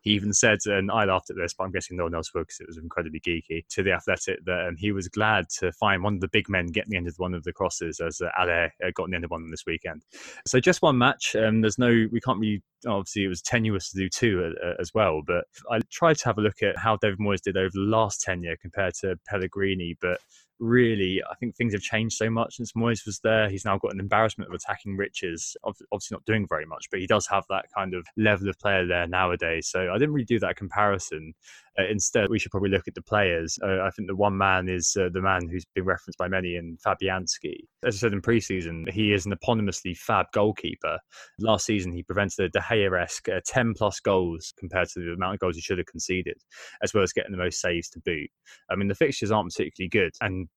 He even said, and I laughed at this, but I'm guessing no one else will because it was incredibly geeky to the Athletic that um, he was glad to find one of the big men getting the end of one of the crosses as uh, Haller uh, got the end of one this weekend. So just one match. Um, there's no, we can't really. Obviously, it was tenuous to do two uh, uh, as well. But I tried to have a look at how David Moyes did over the last tenure compared to Pellegrini, but really, I think things have changed so much since Moyes was there. He's now got an embarrassment of attacking riches. Obviously, not doing very much, but he does have that kind of level of player there nowadays. So I didn't really do that comparison. Uh, instead, we should probably look at the players. Uh, I think the one man is uh, the man who's been referenced by many in Fabianski. As I said in preseason, he is an eponymously fab goalkeeper. Last season, he prevented a De Gea-esque uh, 10 plus goals compared to the amount of goals he should have conceded, as well as getting the most saves to boot. I mean, the fixtures aren't particularly good, and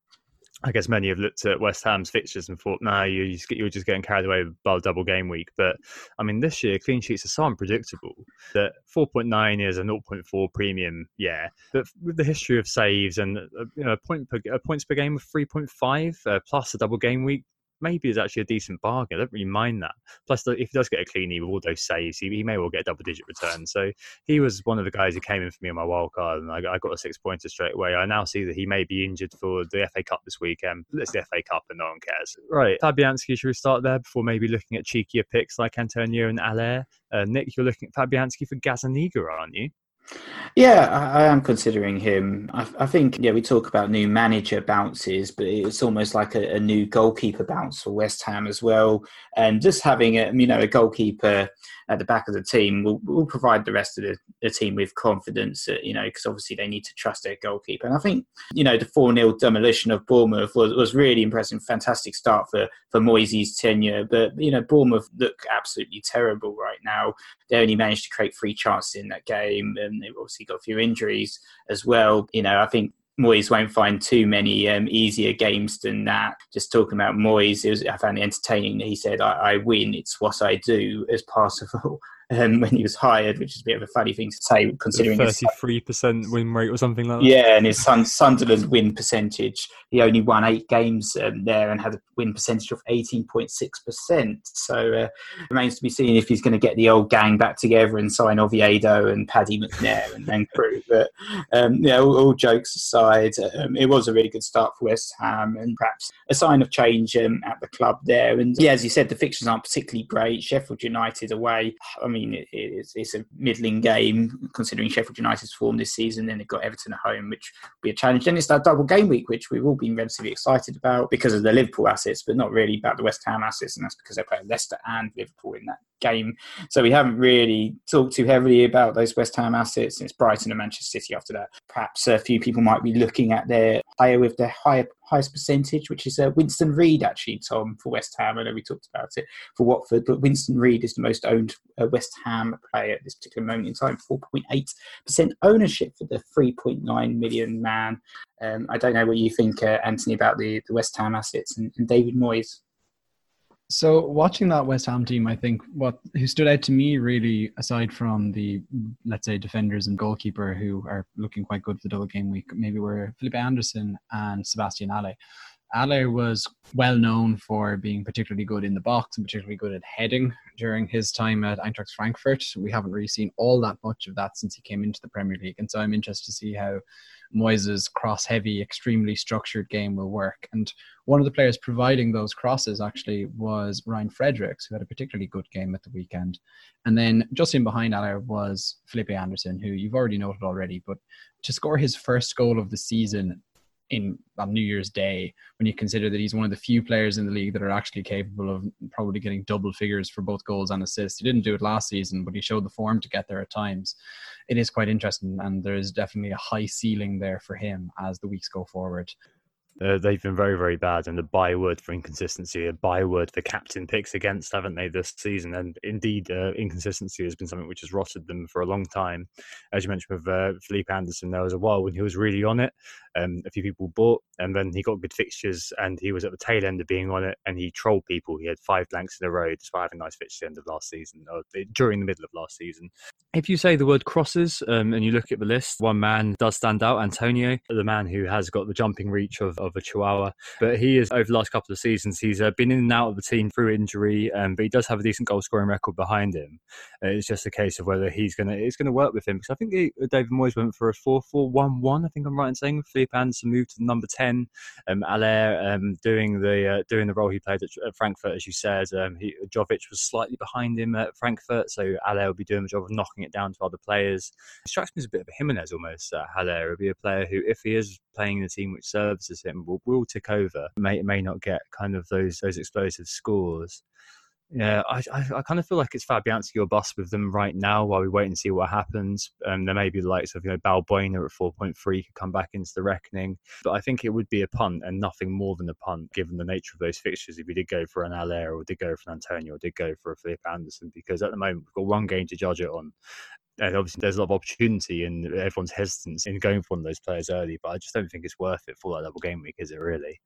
I guess many have looked at West Ham's fixtures and thought, "No, nah, you you're just getting carried away by a double game week." But I mean, this year clean sheets are so unpredictable that 4.9 is a 0.4 premium, yeah. But with the history of saves and uh, you know, a point per, a points per game of 3.5 uh, plus a double game week, maybe is actually a decent bargain. I don't really mind that. Plus, if he does get a cleanie with all those saves, he, he may well get a double digit return. So he was one of the guys who came in for me on my wild card, and I, I got a six pointer straight away. I now see that he may be injured for the FA Cup this weekend. It's the FA Cup, and no one cares. Right, Fabianski, should we start there before maybe looking at cheekier picks like Antonio and Haller? Uh, Nick, you're looking at Fabianski for Gazzaniga, aren't you? Yeah, I, I am considering him. I, I, think, yeah, we talk about new manager bounces, but it's almost like a, a, new goalkeeper bounce for West Ham as well. And just having a, you know, a goalkeeper at the back of the team will, will provide the rest of the, the team with confidence, that, you know, because obviously they need to trust their goalkeeper. And I think, you know, the 4 0 demolition of Bournemouth was, was really impressive. Fantastic start for, for Moyes' tenure. But, you know, Bournemouth look absolutely terrible right now. They only managed to create three chances in that game. And they've obviously got a few injuries as well. You know, I think Moyes won't find too many um, easier games than that. Just talking about Moyes, was, I found it entertaining. He said, I, I, win, it's what I do" as part of um, when he was hired, which is a bit of a funny thing to say considering thirty-three percent win rate or something like that. Yeah, and his son, Sunderland win percentage, he only won eight games um, there and had a win percentage of eighteen point six percent. So uh, remains to be seen if he's going to get the old gang back together and sign Oviedo and Paddy McNair and, and crew. But um, yeah, all, all, jokes aside, um, it was a really good start for West Ham and perhaps a sign of change um, at the club there. And yeah, as you said, the fixtures aren't particularly great. Sheffield United away. I mean, it, it's, it's, a middling game considering Sheffield United's form this season. Then they've got Everton at home, which will be a challenge. Then it's that double game week, which we've all been relatively excited about because of the Liverpool assets, but not really about the West Ham assets. And that's because they play Leicester and Liverpool in that game. So we haven't really talked too heavily about those West Ham assets. It's Brighton and Manchester City after that. Perhaps a few people might be looking at their higher with their higher highest percentage, which is uh, Winston Reid, actually, Tom, for West Ham. I know we talked about it for Watford, but Winston Reid is the most owned uh, West Ham player at this particular moment in time 4.8% ownership for the 3.9 million man. Um, I don't know what you think, uh, Anthony, about the, the West Ham assets and, and David Moyes. So watching that West Ham team, I think what who stood out to me really, aside from the let's say defenders and goalkeeper who are looking quite good for the double game week, maybe were Felipe Anderson and Sebastian Haller. Haller was well known for being particularly good in the box and particularly good at heading during his time at Eintracht Frankfurt. We haven't really seen all that much of that since he came into the Premier League, and so I'm interested to see how Moyes' cross-heavy, extremely structured game will work. And one of the players providing those crosses actually was Ryan Fredericks, who had a particularly good game at the weekend. And then just in behind Haller was Felipe Anderson, who you've already noted already, but to score his first goal of the season in on New Year's Day when you consider that he's one of the few players in the league that are actually capable of probably getting double figures for both goals and assists. He didn't do it last season, but he showed the form to get there at times. It is quite interesting, and there is definitely a high ceiling there for him as the weeks go forward. Uh, they've been very, very bad, and a byword for inconsistency, a byword for captain picks against, haven't they, this season? And indeed, uh, inconsistency has been something which has rotted them for a long time. As you mentioned with uh, Felipe Anderson, there was a while when he was really on it. Um, a few people bought, and then he got good fixtures, and he was at the tail end of being on it, and he trolled people. He had five blanks in a row, despite having nice fixture at the end of last season, or during the middle of last season. If you say the word crosses um, and you look at the list, one man does stand out, Antonio, the man who has got the jumping reach of, of a chihuahua. But he is, over the last couple of seasons, he's uh, been in and out of the team through injury, um, but he does have a decent goal scoring record behind him. Uh, it's just a case of whether he's going to it's going to work with him. Because I think he, David Moyes went for a 4 4 1 1, I think I'm right in saying, Felipe Anderson moved to number 10. Um, Haller um, doing, the, uh, doing the role he played at, Frankfurt, as you said. Um, he, Jovic was slightly behind him at Frankfurt, so Haller will be doing the job of knocking it down to other players. It strikes me as a bit of a Jimenez almost. Uh, Haller will be a player who, if he is playing in a team which services him, will, will tick over. May may not get kind of those those explosive scores. Yeah, I, I, I, kind of feel like it's Fabianski or bust with them right now while we wait and see what happens. Um, there may be the likes of, you know, Balbuena at 4.3 could come back into the reckoning. But I think it would be a punt and nothing more than a punt given the nature of those fixtures if we did go for an Haller or did go for an Antonio or did go for a Philip Anderson because at the moment we've got one game to judge it on. And obviously there's a lot of opportunity and everyone's hesitance in going for one of those players early, but I just don't think it's worth it for that level game week, is it really?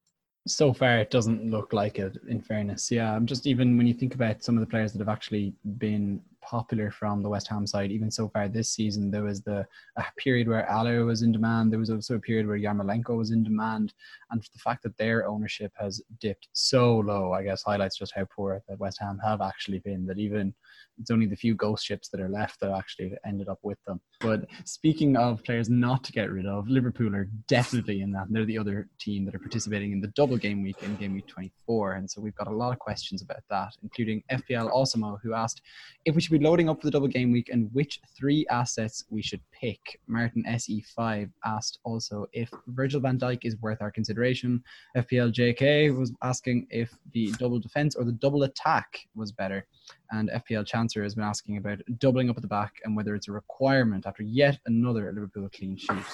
so far it doesn't look like it in fairness. Yeah i'm just even when you think about some of the players that have actually been popular from the west ham side even so far this season there was the a period where Haller was in demand. There was also a period where yarmolenko was in demand. And the fact that their ownership has dipped so low i guess highlights just how poor that west ham have actually been that even it's only the few ghost ships that are left that actually ended up with them. But speaking of players not to get rid of, Liverpool are definitely in that. They're the other team that are participating in the double game week in game week 24. And so we've got a lot of questions about that, including FPL Osimo, who asked if we should be loading up for the double game week and which three assets we should pick. Martin SE5 asked also if Virgil van Dijk is worth our consideration. FPL JK was asking if the double defense or the double attack was better. And FPL Chancer has been asking about doubling up at the back and whether it's a requirement after yet another Liverpool clean sheet.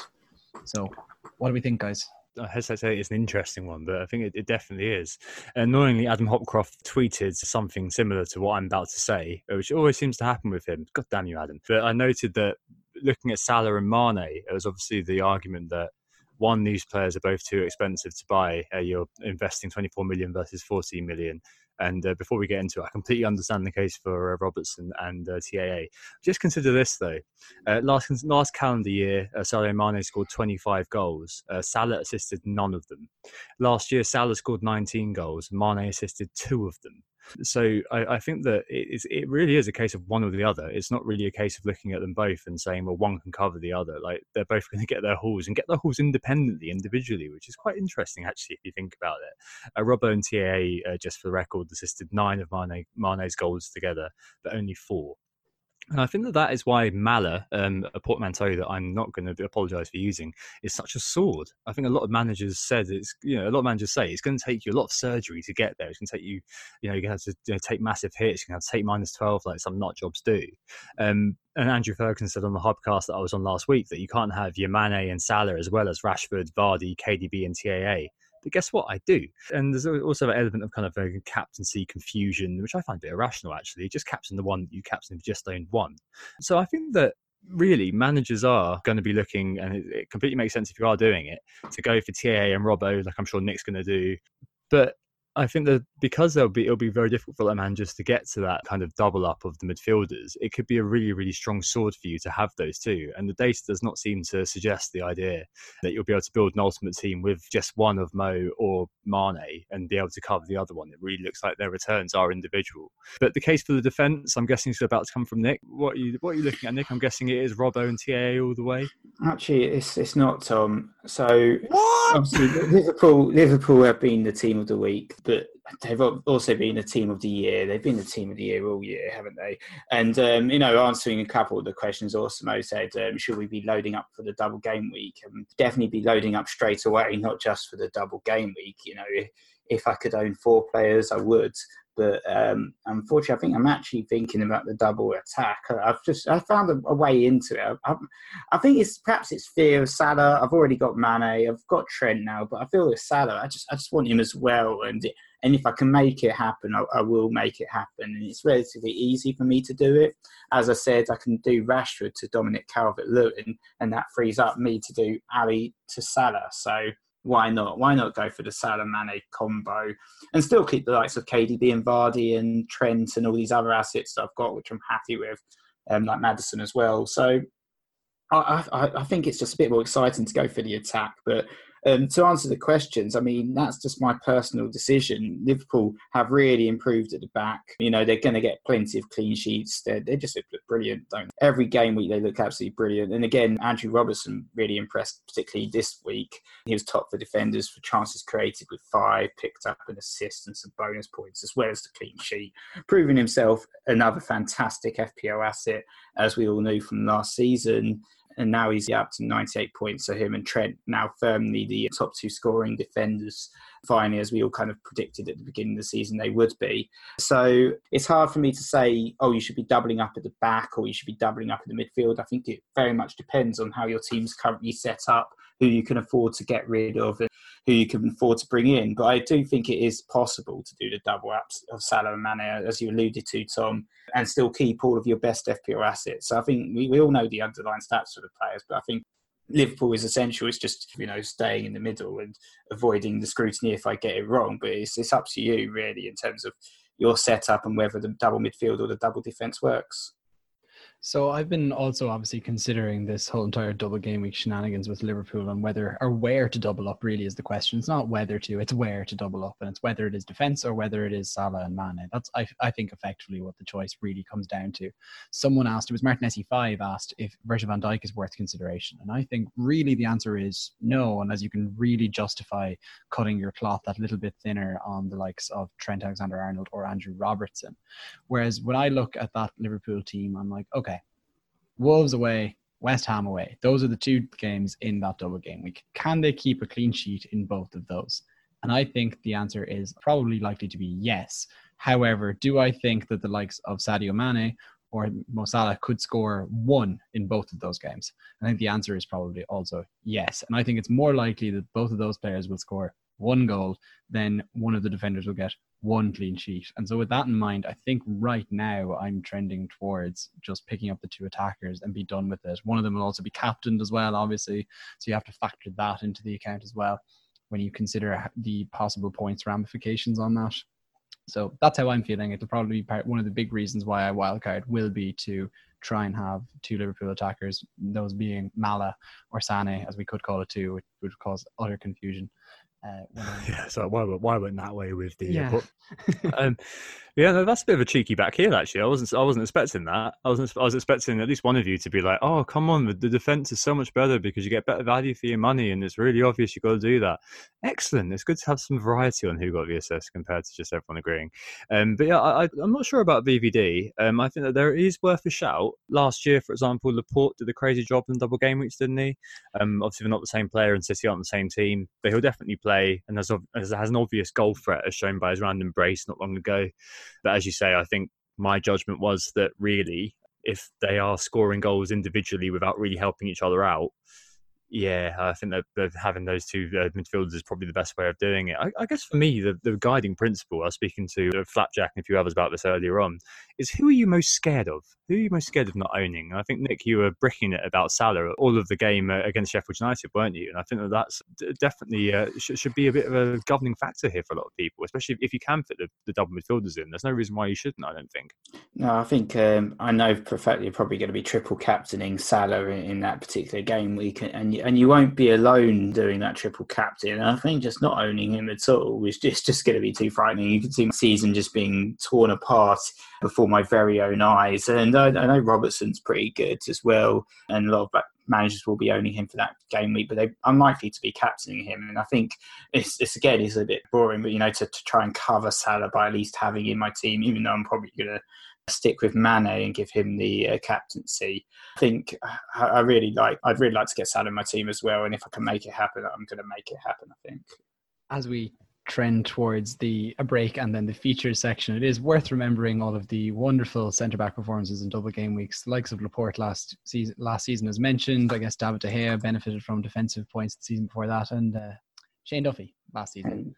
So, what do we think, guys? I hesitate to say it's an interesting one, but I think it, it, definitely is. Annoyingly, Adam Hopcroft tweeted something similar to what I'm about to say, which always seems to happen with him. God damn you, Adam. But I noted that looking at Salah and Mane, it was obviously the argument that one, these players are both too expensive to buy. Uh, you're investing 24 million versus 14 million And uh, before we get into it, I completely understand the case for uh, Robertson and uh, TAA. Just consider this though: uh, last last calendar year, uh, Sadio Mane scored 25 goals. Uh, Salah assisted none of them. Last year, Salah scored 19 goals. Mane assisted two of them. So I, I think that it, it really is a case of one or the other. It's not really a case of looking at them both and saying, well, one can cover the other. Like they're both going to get their hauls and get their hauls independently, individually, which is quite interesting actually if you think about it. Uh, Robbo and TAA, uh, just for the record, assisted nine of Mane, Mane's goals together, but only four. And I think that that is why Mala, um, a portmanteau that I'm not going to apologise for using, is such a sword. I think a lot of managers said it's, you know, a lot of managers say it's going to take you a lot of surgery to get there. It's going to take you, you know, you're have to you know, take massive hits. You're going to have to take minus 12 like some nut jobs do. Um, and Andrew Ferguson said on the hubcast that I was on last week that you can't have Yamane and Salah as well as Rashford, Vardy, KDB, and TAA but guess what? I do. And there's also an element of kind of a captaincy confusion, which I find a bit irrational actually. Just captain the one that you captain if you just owned one. So I think that really managers are going to be looking, and it, it completely makes sense if you are doing it, to go for TAA and Robbo, like I'm sure Nick's going to do. But I think that because there'll be it'll be very difficult for man just to get to that kind of double up of the midfielders. It could be a really really strong sword for you to have those two, and the data does not seem to suggest the idea that you'll be able to build an ultimate team with just one of Mo or Mane and be able to cover the other one. It really looks like their returns are individual. But the case for the defence, I'm guessing, is about to come from Nick. What are you what are you looking at, Nick? I'm guessing it is Robbo and TAA all the way. Actually, it's it's not Tom. So what? obviously Liverpool Liverpool have been the team of the week but they've also been a team of the year. They've been the team of the year all year, haven't they? And um, you know, answering a couple of the questions, Osimo said, um, should we be loading up for the double game week? And definitely be loading up straight away, not just for the double game week. You know, if I could own four players, I would. But um, unfortunately, I think I'm actually thinking about the double attack. I've just I found a, a way into it. I, I, think it's perhaps it's fear of Salah. I've already got Mane. I've got Trent now, but I feel with Salah, I just I just want him as well. And and if I can make it happen, I, I will make it happen. And it's relatively easy for me to do it. As I said, I can do Rashford to Dominic Calvert-Lewin, and that frees up me to do Alli to Salah. So why not? Why not go for the Salah Mane combo and still keep the likes of KDB and Vardy and Trent and all these other assets that I've got, which I'm happy with, um, like Maddison as well. So I, I, I, think it's just a bit more exciting to go for the attack. But um, to answer the questions, I mean, that's just my personal decision. Liverpool have really improved at the back. You know, they're going to get plenty of clean sheets. They're, they just look brilliant? Every game week, they look absolutely brilliant. And again, Andrew Robertson really impressed, particularly this week. He was top for defenders for chances created with five, picked up an assist and some bonus points, as well as the clean sheet, proving himself another fantastic FPL asset, as we all knew from last season and now he's up to 98 points. So him and Trent now firmly the top two scoring defenders. Finally, as we all kind of predicted at the beginning of the season, they would be. So it's hard for me to say, oh, you should be doubling up at the back or you should be doubling up in the midfield. I think it very much depends on how your team's currently set up, who you can afford to get rid of, and who you can afford to bring in. But I do think it is possible to do the double ups of Salah and Mane, as you alluded to, Tom, and still keep all of your best FPL assets. So I think we, we all know the underlying stats for the players, but I think Liverpool is essential. It's just you know staying in the middle and avoiding the scrutiny if I get it wrong. But it's it's up to you really in terms of your setup and whether the double midfield or the double defence works. So I've been also obviously considering this whole entire double game week shenanigans with Liverpool and whether or where to double up really is the question. It's not whether to, it's where to double up, and it's whether it is defense or whether it is Salah and Mane. That's I, I think effectively what the choice really comes down to. Someone asked, it was Martin SE five asked if Virgil van Dijk is worth consideration, and I think really the answer is no, unless you can really justify cutting your cloth that little bit thinner on the likes of Trent Alexander Arnold or Andrew Robertson. Whereas when I look at that Liverpool team, I'm like, okay Wolves away, West Ham away. Those are the two games in that double game week. Can they keep a clean sheet in both of those? And I think the answer is probably likely to be yes. However, do I think that the likes of Sadio Mane or Mo Salah could score one in both of those games? I think the answer is probably also yes. And I think it's more likely that both of those players will score one goal, then one of the defenders will get one clean sheet. And so, with that in mind, I think right now I'm trending towards just picking up the two attackers and be done with it. One of them will also be captained as well, obviously. So, you have to factor that into the account as well when you consider the possible points ramifications on that. So that's how I'm feeling. It'll probably be part, one of the big reasons why I wildcard will be to try and have two Liverpool attackers, those being Mala or Sane, as we could call it too, which would cause utter confusion. Uh, yeah, so why why went that way with the yeah. Uh, um, yeah, no, that's a bit of a cheeky back heel. Actually, I wasn't I wasn't expecting that. I was I was expecting at least one of you to be like, "Oh, come on, the, the defense is so much better because you get better value for your money, and it's really obvious you've got to do that." Excellent. It's good to have some variety on who got the assist compared to just everyone agreeing. Um, but yeah, I, am not sure about VVD. Um, I think that there is worth a shout. Last year, for example, Laporte did a crazy job in double game weeks, didn't he? Um, obviously, they're not the same player, and City aren't the same team, but he'll definitely play and has, has an obvious goal threat, as shown by his random brace not long ago. But as you say, I think my judgment was that really, if they are scoring goals individually without really helping each other out, yeah, I think that, that having those two uh, midfielders is probably the best way of doing it. I, I guess for me, the, the, guiding principle, I was speaking to Flapjack and a few others about this earlier on, is who are you most scared of? Who are you most scared of not owning? And I think, Nick, you were bricking it about Salah all of the game uh, against Sheffield United, weren't you? And I think that that's definitely uh, should, should be a bit of a governing factor here for a lot of people, especially if you can fit the, the double midfielders in. There's no reason why you shouldn't, I don't think. No, I think um, I know fact you're probably going to be triple captaining Salah in, in that particular game week, and and you won't be alone doing that triple captain. And I think just not owning him at all is just, just going to be too frightening. You can see the season just being torn apart before my very own eyes. And I, I know Robertson's pretty good as well, and a lot of managers will be owning him for that game week, but they're unlikely to be captaining him. And I think it's, it's again, it's a bit boring, but you know, to, to try and cover Salah by at least having him in my team, even though I'm probably going to stick with Mane and give him the uh, captaincy. I think I, really like. I'd really like to get Salah in my team as well, and if I can make it happen, I'm going to make it happen. I think. As we trend towards the a break and then the features section, it is worth remembering all of the wonderful centre back performances in double game weeks. The likes of Laporte last season, last season as mentioned. I guess David De Gea benefited from defensive points the season before that, and uh, Shane Duffy last season.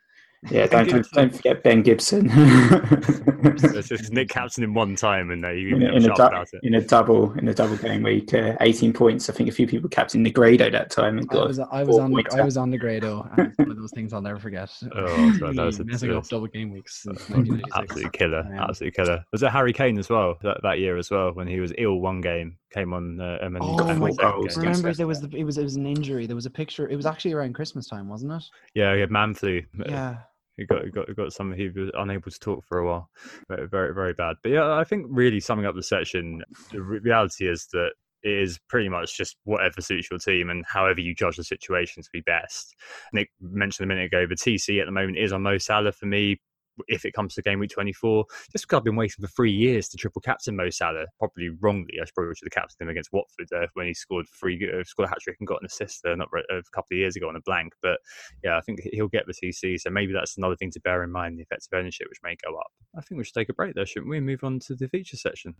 Yeah, don't, don't, don't forget Ben Gibson. it's just Nick captain in one time, and they in, in, a, du- in a double in a double game week, uh, eighteen points. I think a few people captained Negredo that time. And got I was, I was on I was on Negredo, and it's one of those things I'll never forget. Oh, God, that was messing up double game weeks. Absolutely killer, absolutely killer. Was it Harry Kane as well that, that year as well when he was ill one game? Came on uh, and oh, got four goals. Remember, there was the, it was it was an injury. There was a picture. It was actually around Christmas time, wasn't it? Yeah, he had man flu. Yeah he got got got some. He was unable to talk for a while. Very very bad. But yeah, I think really summing up the section, the reality is that it is pretty much just whatever suits your team and however you judge the situation to be best. Nick mentioned a minute ago the TC at the moment is on Mo Salah for me if it comes to game week 24, just because I've been waiting for three years to triple captain Mo Salah, probably wrongly. I should probably have captained him against Watford uh, when he scored three, uh, scored a hat trick and got an assist uh, not re- a couple of years ago on a blank. But yeah, I think he'll get the TC. So maybe that's another thing to bear in mind the effective ownership, which may go up. I think we should take a break there, shouldn't we? Move on to the feature section.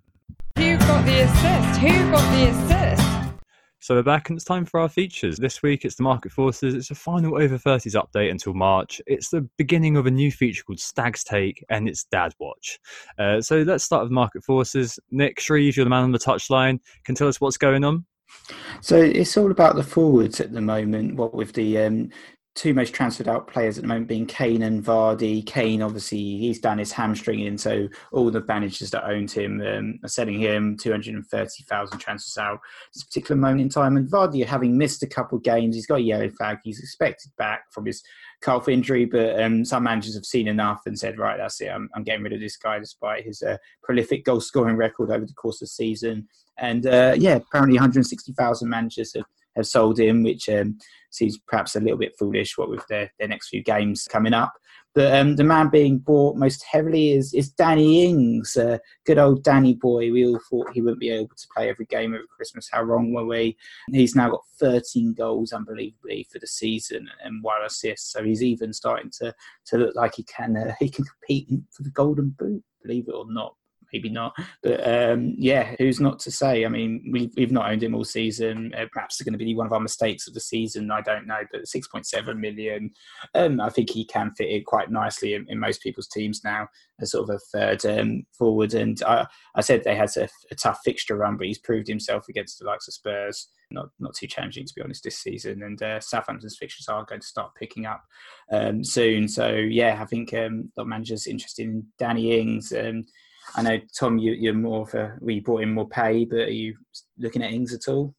Who got the assist? Who got the assist? So we're back and it's time for our features. This week it's the Market Forces. It's a final over 30s update until March. It's the beginning of a new feature called Stag's Take and it's Dad Watch. Uh, so let's start with Market Forces. Nick Shreve, you're the man on the touchline. Can tell us what's going on? So it's all about the forwards at the moment. What with the um, two most transferred out players at the moment being Kane and Vardy. Kane, obviously, he's done his hamstring in, so all the managers that owned him um, are selling him 230,000 transfers out at this particular moment in time. And Vardy, having missed a couple of games, he's got a yellow flag. He's expected back from his calf injury, but um, some managers have seen enough and said, right, that's it, I'm, I'm getting rid of this guy despite his uh, prolific goal scoring record over the course of the season. And uh, yeah, apparently 160,000 managers have have sold him, which um, seems perhaps a little bit foolish. What with their, their next few games coming up, but um, the man being bought most heavily is is Danny Ings, uh, good old Danny boy. We all thought he wouldn't be able to play every game over Christmas. How wrong were we? He's now got 13 goals, unbelievably, for the season and one assist. So he's even starting to to look like he can uh, he can compete for the Golden Boot. Believe it or not, maybe not. But um, yeah, who's not to say? I mean, we've, we've not owned him all season. Uh, perhaps it's going to be one of our mistakes of the season. I don't know. But 6.7 million, um, I think he can fit in quite nicely in, in most people's teams now as sort of a third um, forward. And I, I said they had a, a, tough fixture run, but he's proved himself against the likes of Spurs. Not not too challenging to be honest this season. And uh, Southampton's fixtures are going to start picking up um, soon. So yeah, I think um, manager's interested in Danny Ings. Um, I know Tom, you, are more of a we brought in Maupay, but are you looking at Ings at all?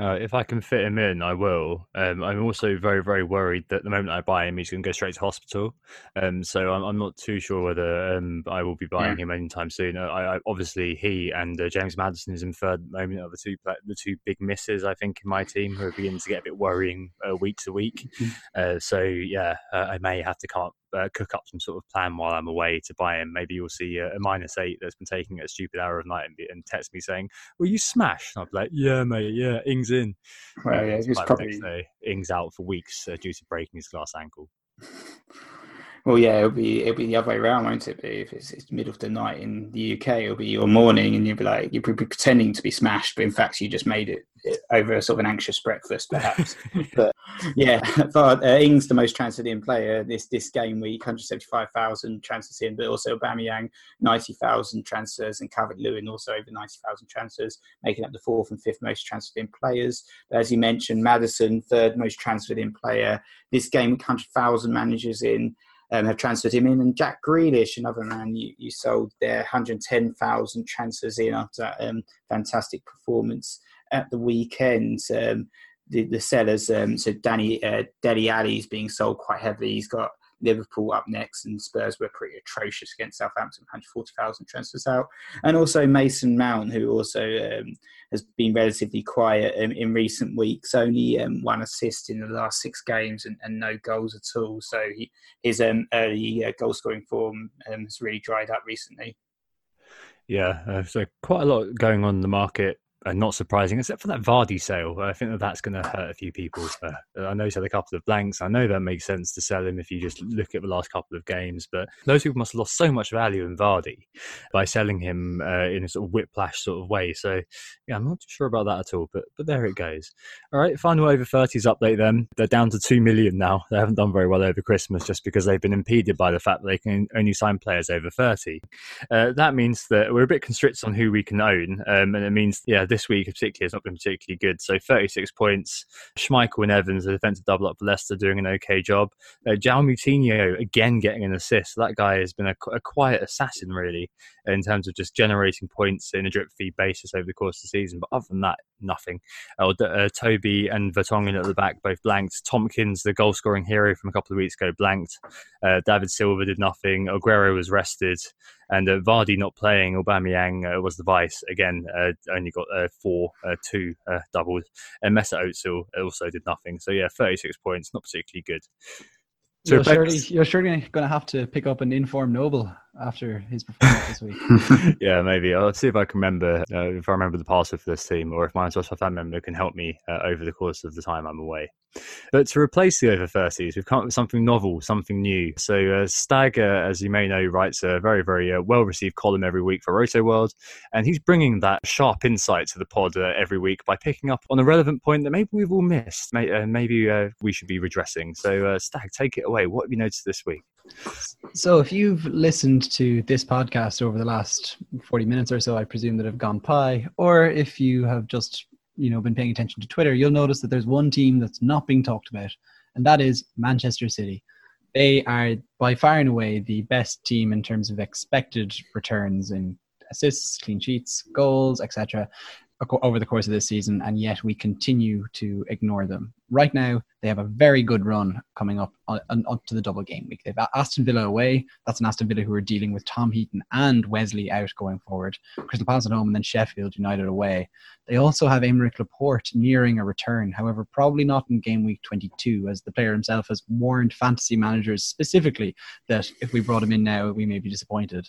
Uh, if I can fit him in, I will. Um, I'm also very, very worried that the moment I buy him, he's going to go straight to hospital. Um, so I'm, I'm, not too sure whether um, I will be buying yeah. him anytime soon. I, I, obviously, he and uh, James Maddison is in third moment of the two the two big misses. I think in my team who are beginning to get a bit worrying uh, week to week. Mm-hmm. Uh, so yeah, uh, I may have to come up uh, cook up some sort of plan while I'm away to buy him. Maybe you'll see a, a minus eight that's been taking a stupid hour of night and, and text me saying, "Will you smash?" And I'll be like, "Yeah, mate, yeah, Ings in." Well, yeah, it's probably Ings out for weeks uh, due to breaking his glass ankle. Well, yeah, it'll be it'll be the other way around, won't it? Be if it's, it's middle of the night in the UK, it'll be your morning, and you'll be like you'll be pretending to be smashed, but in fact you just made it, over a sort of an anxious breakfast, perhaps. but yeah, but uh, Ings the most transferred in player this this game week, 175,000 transfers in, but also Aubameyang 90,000 transfers, and Calvert Lewin also over 90,000 transfers, making up the fourth and fifth most transferred in players. But as you mentioned, Maddison third most transferred in player this game, 100,000 managers in um, have transferred him in. And Jack Grealish, another man you, you sold there, 110,000 transfers in after um, fantastic performance at the weekend. Um, the, the sellers, um, so Danny uh, Dele Alli is being sold quite heavily. He's got Liverpool up next, and Spurs were pretty atrocious against Southampton, 140,000 transfers out. And also Mason Mount, who also um, has been relatively quiet in, in recent weeks, only um, one assist in the last six games and, and no goals at all. So he, his um, early uh, goal scoring form um, has really dried up recently. Yeah, uh, so quite a lot going on in the market and not surprising, except for that Vardy sale. I think that that's going to hurt a few people. Uh, I know he's had a couple of blanks. I know that makes sense to sell him if you just look at the last couple of games, but those people must have lost so much value in Vardy by selling him uh, in a sort of whiplash sort of way. So, yeah, I'm not too sure about that at all, but but there it goes. All right, final over 30s update then. They're down to 2 million now. They haven't done very well over Christmas just because they've been impeded by the fact that they can only sign players over 30. Uh, that means that we're a bit constricted on who we can own, um, and it means, yeah, this week particularly has not been particularly good. So 36 points. Schmeichel and Evans, the defensive double up for Leicester, doing an okay job. Uh, João Moutinho again getting an assist. That guy has been a, a, quiet assassin really in terms of just generating points in a drip feed basis over the course of the season. But other than that, nothing. Uh, uh, Toby and Vertonghen at the back both blanked. Tomkins, the goal scoring hero from a couple of weeks ago, blanked. Uh, David Silva did nothing. Aguero was rested. And uh, Vardy not playing, Aubameyang uh, was the vice. Again, uh, only got uh, four, uh, two uh, doubled. And Mesut Ozil also did nothing. So, yeah, 36 points, not particularly good. So you're, surely, you're surely going to have to pick up an informed Noble after his performance this week. yeah, maybe. I'll see if I can remember, uh, if I remember the password for this team, or if my social family member can help me uh, over the course of the time I'm away. But to replace the over 30s, we've come up with something novel, something new. So uh, Stag, uh, as you may know, writes a very, very uh, well received column every week for Rotoworld. And he's bringing that sharp insight to the pod uh, every week by picking up on a relevant point that maybe we've all missed. maybe we should be redressing. So, Stag, take it away. What have you noticed this week? So, if you've listened to this podcast over the last 40 minutes or so, I presume that have gone by, or if you have just you know been paying attention to Twitter, you'll notice that there's one team that's not being talked about, and that is Manchester City. They are by far and away the best team in terms of expected returns in assists, clean sheets, goals, etc over the course of this season, and yet we continue to ignore them. Right now, they have a very good run coming up on, on, to the double game week. They've Aston Villa away. That's an Aston Villa who are dealing with Tom Heaton and Wesley out going forward. Crystal Palace at home, and then Sheffield United away. They also have Aymeric Laporte nearing a return. However, probably not in game week 22, as the player himself has warned fantasy managers specifically that if we brought him in now, we may be disappointed.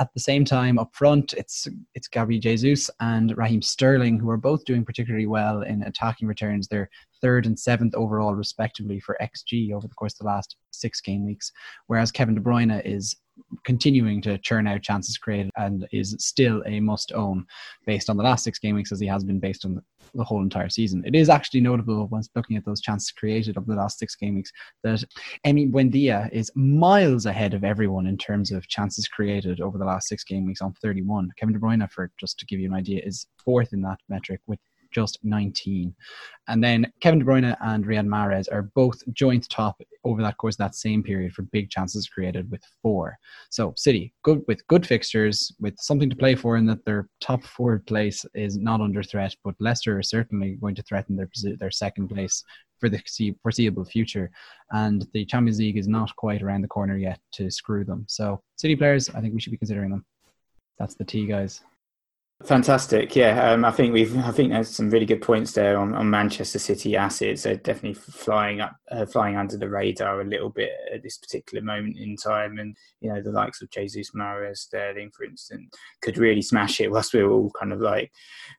At the same time, up front, it's it's Gabriel Jesus and Raheem Sterling who are both doing particularly well in attacking returns. They're third and seventh overall, respectively, for XG over the course of the last six game weeks. Whereas Kevin De Bruyne is continuing to churn out chances created and is still a must own based on the last six game weeks as he has been based on the, whole entire season. It is actually notable once looking at those chances created over the last six game weeks that Emi Buendia is miles ahead of everyone in terms of chances created over the last six game weeks on 31. Kevin De Bruyne, for just to give you an idea, is fourth in that metric with just 19. And then Kevin De Bruyne and Riyad Mahrez are both joint top over that course that same period for big chances created with four. So City, good with good fixtures, with something to play for in that their top four place is not under threat, but Leicester are certainly going to threaten their their second place for the foreseeable future. And the Champions League is not quite around the corner yet to screw them. So City players, I think we should be considering them. That's the T, guys. Fantastic, yeah. Um, I think we've. I think there's some really good points there on, on Manchester City assets. They're definitely flying up, uh, flying under the radar a little bit at this particular moment in time. And you know, the likes of Jesus, Mahrez, Sterling, for instance, could really smash it. Whilst we're all kind of like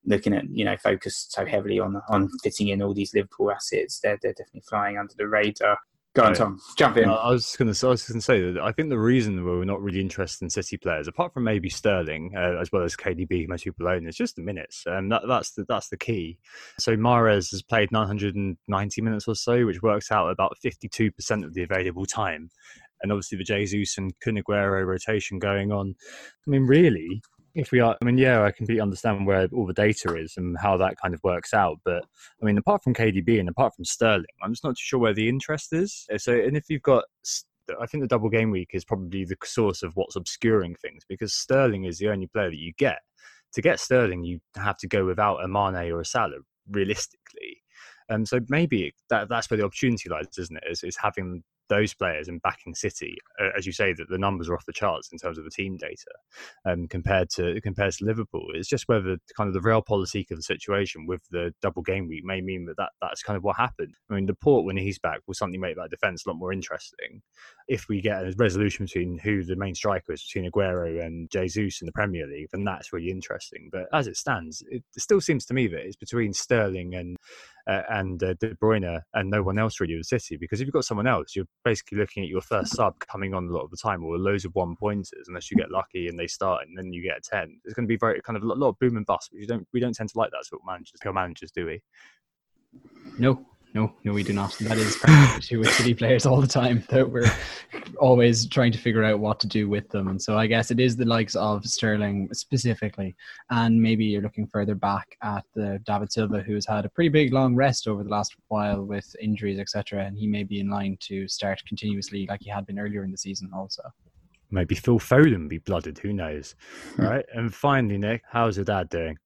looking at, you know, focused so heavily on on fitting in all these Liverpool assets, they're they're definitely flying under the radar. Go on, Tom. Jump in. I was going to. I was going to say that I think the reason we're not really interested in City players, apart from maybe Sterling uh, as well as KDB, most people own, is just the minutes, and that, that's the that's the key. So Mahrez has played 990 minutes or so, which works out about 52 percent of the available time, and obviously the Jesus and Kun rotation going on. I mean, really, if we are, I mean, yeah, I completely understand where all the data is and how that kind of works out. But I mean, apart from KDB and apart from Sterling, I'm just not too sure where the interest is. Uh, so, and if you've got, I think the double game week is probably the source of what's obscuring things because Sterling is the only player that you get. To get Sterling, you have to go without a Mane or a Salah, realistically. And so maybe that that's where the opportunity lies, isn't it? Is, is having those players and backing City, as you say, that the numbers are off the charts in terms of the team data um, compared to compared to Liverpool. It's just whether kind of the realpolitik of the situation with the double game week may mean that, that that's kind of what happened. I mean, Laporte when he's back will something make that defence a lot more interesting. If we get a resolution between who the main striker is between Aguero and Jesus in the Premier League, then that's really interesting. But as it stands, it still seems to me that it's between Sterling and uh, and uh, De Bruyne and no one else really with City. Because if you've got someone else, you're basically looking at your first sub coming on a lot of the time, or loads of one pointers, unless you get lucky and they start and then you get a ten. It's going to be very kind of a lot of boom and bust. But you don't we don't tend to like that sort of managers, pure managers, do we? No, no, no, we do not. That is issue with City players all the time that we're always trying to figure out what to do with them. And so I guess it is the likes of Sterling specifically, and maybe you're looking further back at the David Silva, who's had a pretty big long rest over the last while with injuries, etc. And he may be in line to start continuously like he had been earlier in the season, also. Maybe Phil Foden be blooded. Who knows? Hmm. Right. And finally, Nick, how's your dad doing?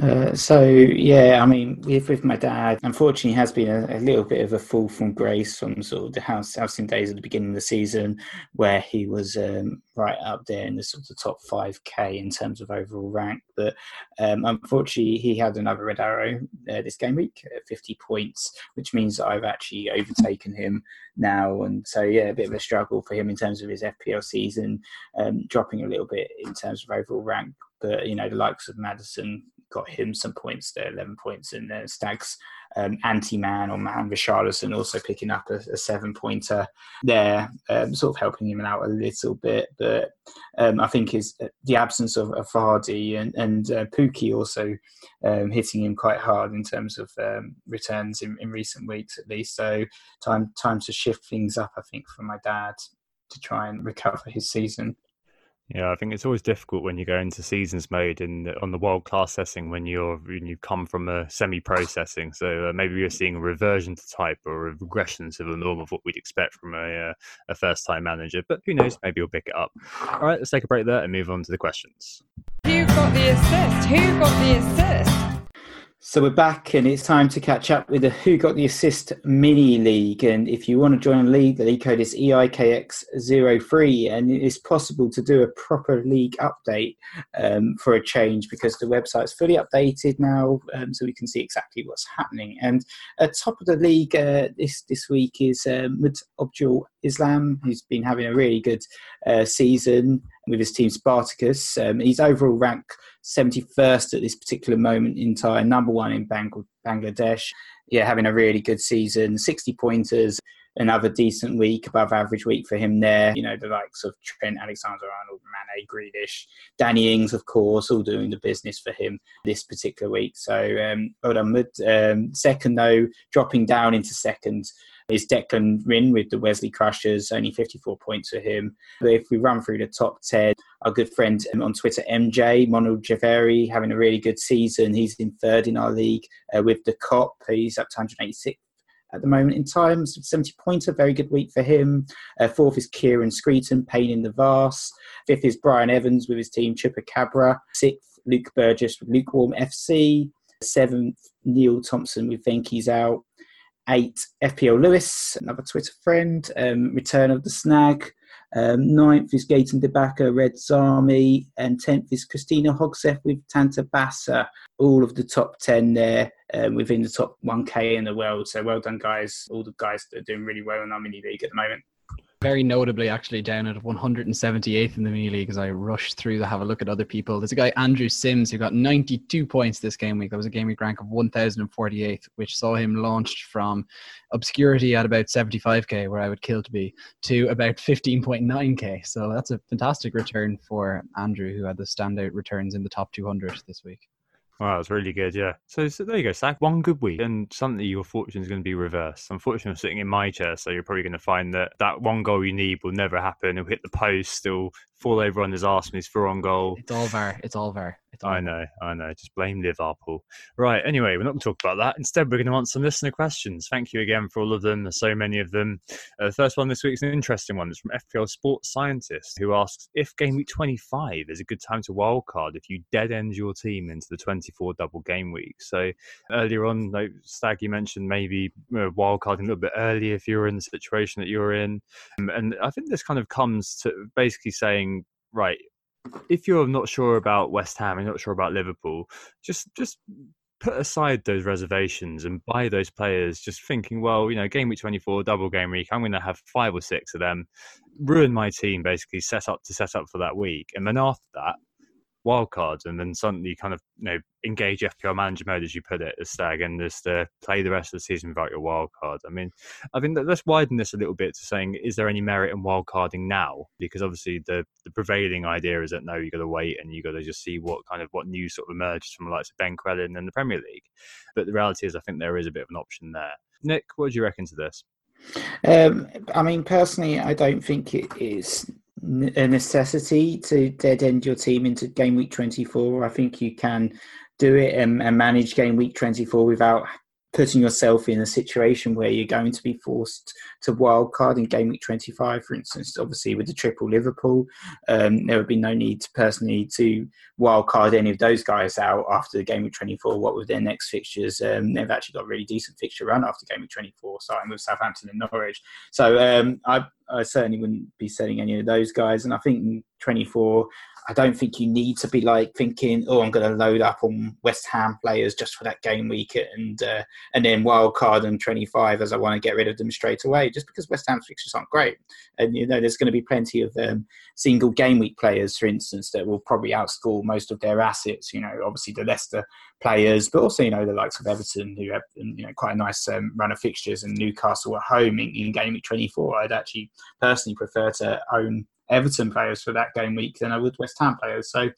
Uh, so yeah, I mean, with with my dad, unfortunately, has been a, a, little bit of a fall from grace from sort of the house housing days at the beginning of the season, where he was um, right up there in the sort of top five k in terms of overall rank. But um, unfortunately, he had another red arrow uh, this game week at fifty points, which means I've actually overtaken him now, and so yeah, a bit of a struggle for him in terms of his FPL season, um, dropping a little bit in terms of overall rank. But you know, the likes of Maddison got him some points there, 11 points in there. Stags um, anti-man or man Richarlison also picking up a, a seven pointer there, um, sort of helping him out a little bit. But um, I think is the absence of, of Vardy and, and uh, Pukki also um, hitting him quite hard in terms of um, returns in, in recent weeks at least. So time time to shift things up, I think, for my dad to try and recover his season. Yeah, I think it's always difficult when you go into seasons mode in on the world class setting when you're when you come from a semi pro setting. So uh, maybe you're seeing a reversion to type or a regression to the norm of what we'd expect from a uh, a first time manager. But who knows? Maybe you'll pick it up. All right, let's take a break there and move on to the questions. Who got the assist? Who got the assist? So we're back, and it's time to catch up with the Who Got the Assist mini league. And if you want to join a league, the league code is EIKX03, and it is possible to do a proper league update um, for a change because the website's fully updated now, um, so we can see exactly what's happening. And at top of the league uh, this this week is uh, Mud Objul Islam, who's been having a really good uh, season with his team Spartacus. Um, he's overall ranked 71st at this particular moment in time, number one in Bangladesh. Yeah, having a really good season, 60 pointers. another decent week, above average week for him there. You know, the likes of Trent Alexander-Arnold, Mane, Grealish, Danny Ings, of course, all doing the business for him this particular week. So um, well done. Um, second, though, dropping down into second is Declan Rin with the Wesley Crushers, only 54 points for him. But if we run through the top 10, our good friend on Twitter, MJ, Monald Javeri, having a really good season. He's in third in our league uh, with the Cop. He's up to 186 at the moment in time. 70 points, a very good week for him. Uh, fourth is Kieran Screeton, Pain in the Vast. Fifth is Brian Evans with his team Chupacabra. Sixth, Luke Burgess with Lukewarm FC. Seventh, Neil Thompson with Venky's out eight, FPL Lewis, another Twitter friend, um, Return of the Snag. Um, ninth is Gaten Debaka, Red's Army, and tenth is Christina Hogseth with Tanta Bassa. All of the top ten there um, within the top 1K in the world. So well done, guys. All the guys that are doing really well in our mini league at the moment very notably actually down at 178th in the mini league as I rushed through to have a look at other people. There's a guy Andrew Sims who got 92 points this game week. That was a game week rank of 1048th, which saw him launched from obscurity at about 75k, where I would kill to be, to about 15.9k. So that's a fantastic return for Andrew, who had the standout returns in the top 200 this week. Wow, that's really good. Yeah. So, so there you go, Sack. One good week, and suddenly your fortune is going to be reversed. Unfortunately, I'm sitting in my chair, so you're probably going to find that that one goal you need will never happen. He'll hit the post, still fall over on his arse when he's through on goal. It's all VAR. It's all VAR. I know, I know. Just blame Liverpool. Right. Anyway, we're not going to talk about that. Instead, we're going to answer some listener questions. Thank you again for all of them. There's so many of them. Uh, the first one this week is an interesting one. It's from FPL Sports Scientist, who asks if game week 25 is a good time to wildcard if you dead end your team into the 24 double game week. So earlier on, like Stag, you mentioned maybe uh, wildcarding a little bit earlier if you're in the situation that you're in. Um, and I think this kind of comes to basically saying, right, if you're not sure about West Ham and not sure about Liverpool, just just put aside those reservations and buy those players just thinking, well, you know, game week 24, double game week, I'm going to have five or six of them, ruin my team basically, set up to set up for that week. And then after that, wildcards and then suddenly kind of you know engage FPL manager mode as you put it as Stag and just uh, play the rest of the season without your wildcard. I mean, I think let's widen this a little bit to saying is there any merit in wildcarding now? Because obviously the the prevailing idea is that no, you got to wait and you got to just see what kind of what news sort of emerges from the likes of Ben Crellin and the Premier League. But the reality is, I think there is a bit of an option there. Nick, what do you reckon to this? Um, I mean, personally, I don't think it is a necessity to dead end your team into game week 24. I think you can do it and, and manage game week 24 without putting yourself in a situation where you're going to be forced to wildcard in game week 25, for instance. Obviously, with the triple Liverpool, um, there would be no need to personally to wildcard any of those guys out after the game week 24. What with their next fixtures? Um, they've actually got a really decent fixture run after game week 24, starting with Southampton and Norwich. So um, I, I certainly wouldn't be selling any of those guys. And I think 24, I don't think you need to be like thinking, oh, I'm going to load up on West Ham players just for that game week and uh, and then wild card them 25 as I want to get rid of them straight away, just because West Ham's fixtures aren't great. And you know, there's going to be plenty of um, single game week players, for instance, that will probably outscore most of their assets. You know, obviously the Leicester players, but also you know the likes of Everton who have you know quite a nice um, run of fixtures and Newcastle at home in, in game week 24. I'd actually personally prefer to own Everton players for that game week than I would West Ham players. So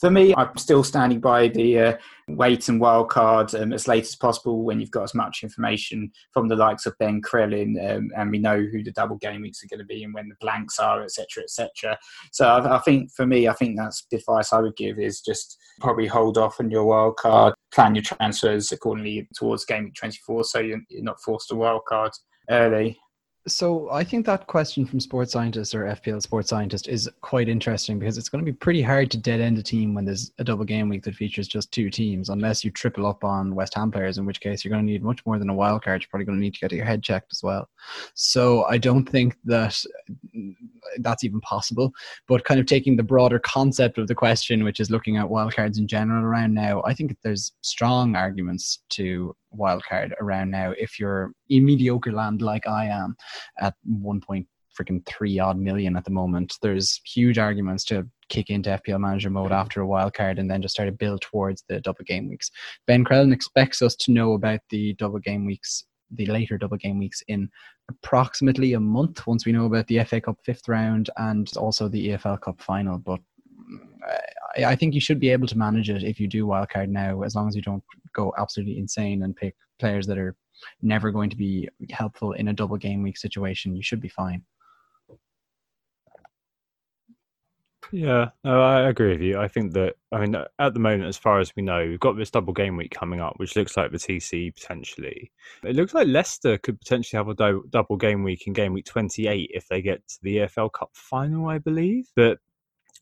for me, I'm still standing by the uh, wait and wild card um, as late as possible when you've got as much information from the likes of Ben Crellin um, and we know who the double game weeks are going to be and when the blanks are, etc., etc. So I, I, think for me, I think that's the advice I would give is just probably hold off on your wild card, plan your transfers accordingly towards game week 24 so you're, you're not forced to wild card early. So I think that question from Sports Scientist or FPL Sports Scientist is quite interesting because it's going to be pretty hard to dead end a team when there's a double game week that features just two teams, unless you triple up on West Ham players, in which case you're going to need much more than a wild card. You're probably going to need to get your head checked as well. So I don't think that that's even possible. But kind of taking the broader concept of the question, which is looking at wildcards in general around now, I think there's strong arguments to wildcard around now if you're in mediocre land like I am at one point freaking three odd million at the moment. There's huge arguments to kick into FPL manager mode mm-hmm. after a wild card and then just start to build towards the double game weeks. Ben Crellin expects us to know about the double game weeks the later double game weeks in approximately a month once we know about the FA Cup fifth round and also the EFL Cup final. But I, think you should be able to manage it if you do wildcard now, as long as you don't go absolutely insane and pick players that are never going to be helpful in a double game week situation. You should be fine. Yeah, no, I agree with you. I think that, I mean, at the moment, as far as we know, we've got this double game week coming up, which looks like the TC potentially. It looks like Leicester could potentially have a do- double game week in game week 28 if they get to the EFL Cup final, I believe. But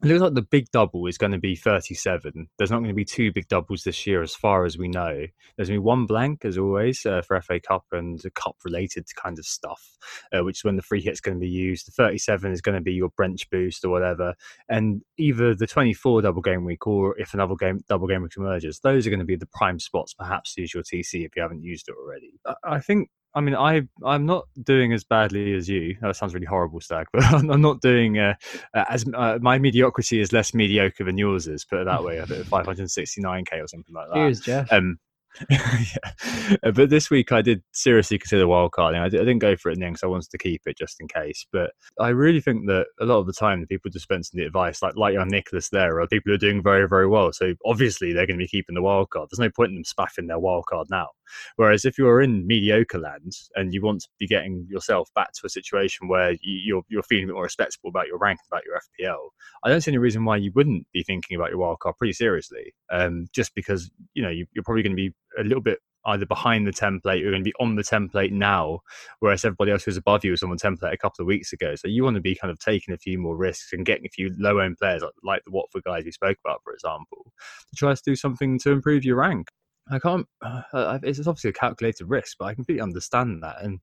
it looks like the big double is going to be 37. There's not going to be two big doubles this year, as far as we know. There's going to be one blank, as always, uh, for FA Cup and cup related kind of stuff, uh, which is when the free hit's going to be used. The 37 is going to be your bench boost or whatever. And either the 24 double game week or if another game double game week emerges, those are going to be the prime spots, perhaps, use your TC if you haven't used it already. I think I mean, I I'm not doing as badly as you. That sounds really horrible, Stag, but I'm not doing uh, uh, as uh, my mediocrity is less mediocre than yours is. Put it that way. I think 569k or something like that. Cheers, Jeff. Um, yeah. But this week I did seriously consider wildcarding. I, did, I didn't go for it in the end because I wanted to keep it just in case. But I really think that a lot of the time the people dispensing the advice, like like young Nicholas there, are people who are doing very very well. So obviously they're going to be keeping the wildcard. There's no point in them spaffing their wildcard now. Whereas if you're in mediocre land and you want to be getting yourself back to a situation where you, you're you're feeling a bit more respectable about your rank, about your FPL, I don't see any reason why you wouldn't be thinking about your wildcard pretty seriously. Um, just because you know you, you're probably going to be a little bit either behind the template, you're going to be on the template now, whereas everybody else who's above you was on the template a couple of weeks ago. So you want to be kind of taking a few more risks and getting a few low end players like, like the Watford guys we spoke about, for example, to try to do something to improve your rank. I can't. Uh, it's obviously a calculated risk, but I completely understand that. And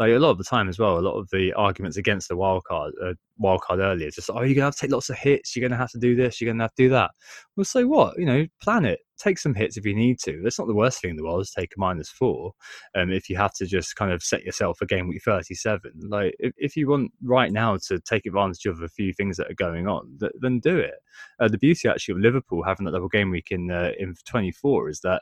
like a lot of the time as well, a lot of the arguments against the wild card, uh, wild card earlier, just oh, you're gonna have to take lots of hits. You're gonna have to do this. You're gonna have to do that. Well, so what? You know, plan it. Take some hits if you need to. That's not the worst thing in the world. Is take a minus four. Um, if you have to just kind of set yourself a game week 37, like if, if you want right now to take advantage of a few things that are going on, th- then do it. Uh, the beauty actually of Liverpool having that double game week in uh, in 24 is that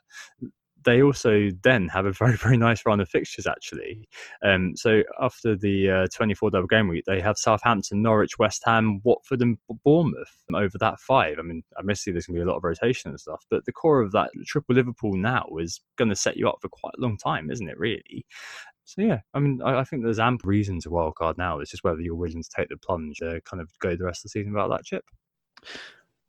they also then have a very very nice run of fixtures actually. Um, so after the uh, 24 double game week, they have Southampton, Norwich, West Ham, Watford, and Bournemouth over that five. I mean, admittedly there's going to be a lot of rotation and stuff, but the core of that triple Liverpool now is going to set you up for quite a long time, isn't it? Really. So yeah, I mean, I, I think there's ample reason to wildcard now. It's just whether you're willing to take the plunge, uh, kind of go the rest of the season without that chip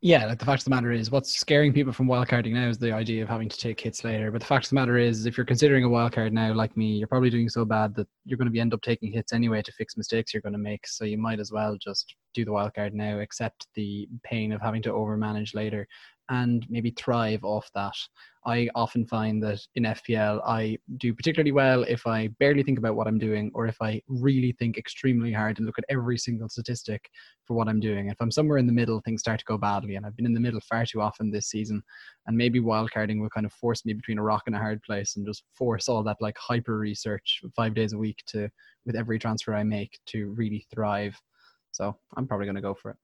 yeah, like the fact of the matter is, what's scaring people from wildcarding now is the idea of having to take hits later. But the fact of the matter is, if you're considering a wildcard now, like me, you're probably doing so bad that you're going to be end up taking hits anyway to fix mistakes you're going to make. So you might as well just do the wildcard now, accept the pain of having to overmanage later, and maybe thrive off that. I often find that in FPL, I do particularly well if I barely think about what I'm doing or if I really think extremely hard and look at every single statistic for what I'm doing. If I'm somewhere in the middle, things start to go badly. And I've been in the middle far too often this season. And maybe wildcarding will kind of force me between a rock and a hard place and just force all that like hyper research five days a week to, with every transfer I make, to really thrive. So I'm probably going to go for it.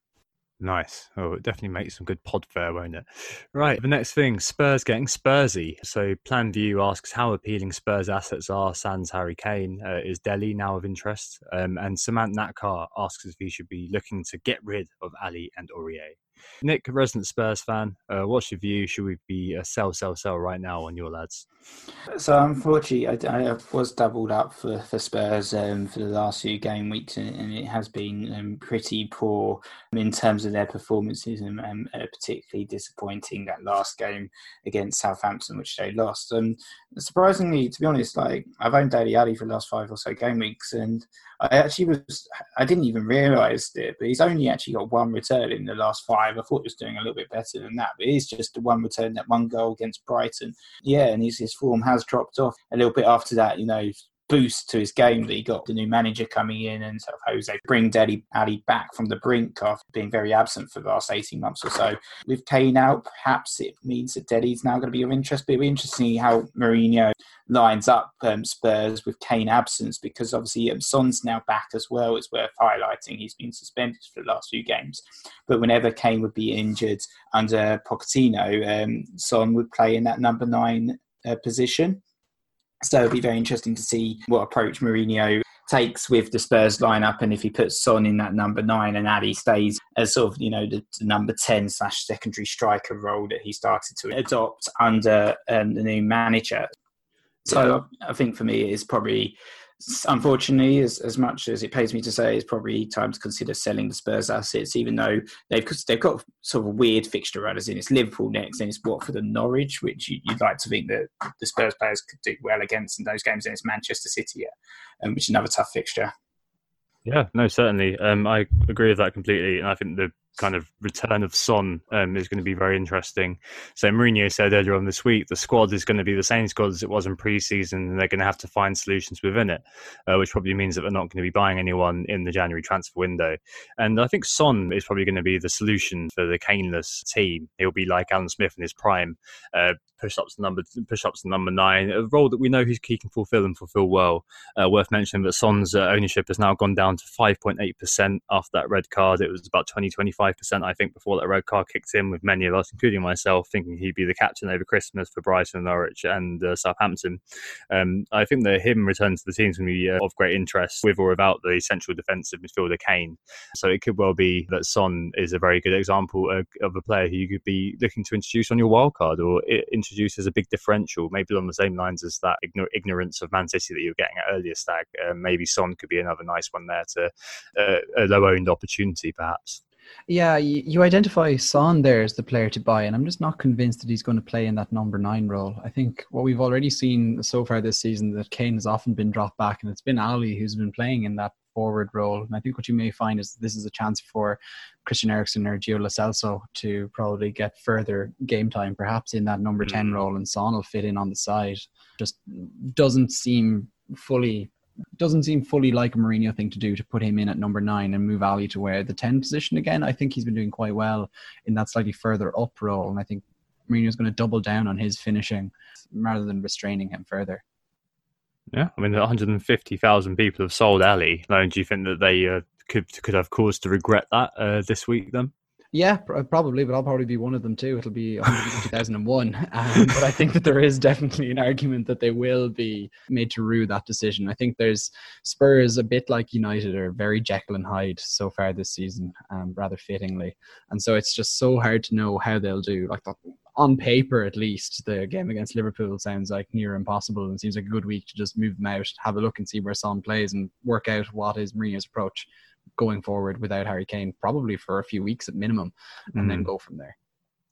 Nice. Oh, it definitely makes some good pod fare, won't it? Right. The next thing, Spurs getting Spursy. So Plan View asks how appealing Spurs assets are. Sans Harry Kane uh, is Dele now of interest, um, and Samant Natkar asks if he should be looking to get rid of Alli and Aurier. Nick, resident Spurs fan, uh, what's your view? Should we be a sell, sell, sell right now on your lads? So unfortunately, I, I was doubled up for, for Spurs um, for the last few game weeks, and, and it has been um, pretty poor in terms of their performances, and, and uh, particularly disappointing that last game against Southampton, which they lost. And surprisingly, to be honest, like I've owned Dele Alli for the last five or so game weeks, and I actually was I didn't even realise it, but he's only actually got one return in the last five. I thought he was doing a little bit better than that, but he's just the one return, that one goal against Brighton. Yeah, and his, his form has dropped off a little bit after that. You know, boost to his game that he got the new manager coming in and sort of Jose bring Dele Alli back from the brink after being very absent for the last 18 months or so. With Kane out, perhaps it means that Dele's now going to be of interest, but it'll be interesting how Mourinho lines up um, Spurs with Kane absence because obviously um, Son's now back as well. It's worth highlighting. He's been suspended for the last few games. But whenever Kane would be injured under Pochettino, um, Son would play in that number nine uh, position. So it'll be very interesting to see what approach Mourinho takes with the Spurs lineup, and if he puts Son in that number nine and Alli stays as sort of you know the, the number ten slash secondary striker role that he started to adopt under um, the new manager. So I think for me, it's probably unfortunately, as, as much as it pays me to say, it's probably time to consider selling the Spurs assets, even though they've they've got sort of weird fixture run, as in it's Liverpool next, and it's Watford and Norwich, which you, would like to think that the Spurs players could do well against in those games, and it's Manchester City, um, which is another tough fixture. Yeah, no, certainly. Um, I agree with that completely, and I think the kind of return of Son um, is going to be very interesting. So Mourinho said earlier on this week the squad is going to be the same squad as it was in pre-season, and they're going to have to find solutions within it, uh, which probably means that they're not going to be buying anyone in the January transfer window. And I think Son is probably going to be the solution for the Kaneless team. He'll be like Alan Smith in his prime, uh, push ups number push ups number nine, a role that we know he's he can fulfil and fulfil well. Uh, worth mentioning that Son's uh, ownership has now gone down to 5.8 percent after that red card. It was about 20 25 5%, I think, before that red card kicked in, with many of us, including myself, thinking he'd be the captain over Christmas for Brighton, and Norwich, and uh, Southampton. Um, I think that him returning to the team is going to be uh, of great interest, with or without the central defensive midfielder Kane. So it could well be that Son is a very good example of, of a player who you could be looking to introduce on your wildcard or introduce as a big differential, maybe on the same lines as that ignor- ignorance of Man City that you were getting at earlier, Stag. Uh, maybe Son could be another nice one there to uh, a low owned opportunity, perhaps. Yeah, you, you identify Son there as the player to buy, and I'm just not convinced that he's going to play in that number nine role. I think what we've already seen so far this season that Kane has often been dropped back, and it's been Alli who's been playing in that forward role. And I think what you may find is this is a chance for Christian Eriksen or Gio Lo Celso to probably get further game time, perhaps in that number 10 mm. role, and Son will fit in on the side. Just doesn't seem fully doesn't seem fully like a Mourinho thing to do to put him in at number nine and move Alli to where the 10 position again. I think he's been doing quite well in that slightly further up role. And I think Mourinho's going to double down on his finishing rather than restraining him further. Yeah, I mean, 150,000 people have sold Alli. do you think that they uh, could could have cause to regret that uh, this week then? Yeah, probably, but I'll probably be one of them too. It'll be 2001. Um, but I think that there is definitely an argument that they will be made to rue that decision. I think there's Spurs, a bit like United, are very Jekyll and Hyde so far this season, um, rather fittingly. And so it's just so hard to know how they'll do. Like on paper, at least, the game against Liverpool sounds like near impossible and seems like a good week to just move them out, have a look and see where Son plays and work out what is Mourinho's approach going forward without Harry Kane, probably for a few weeks at minimum, and mm. then go from there.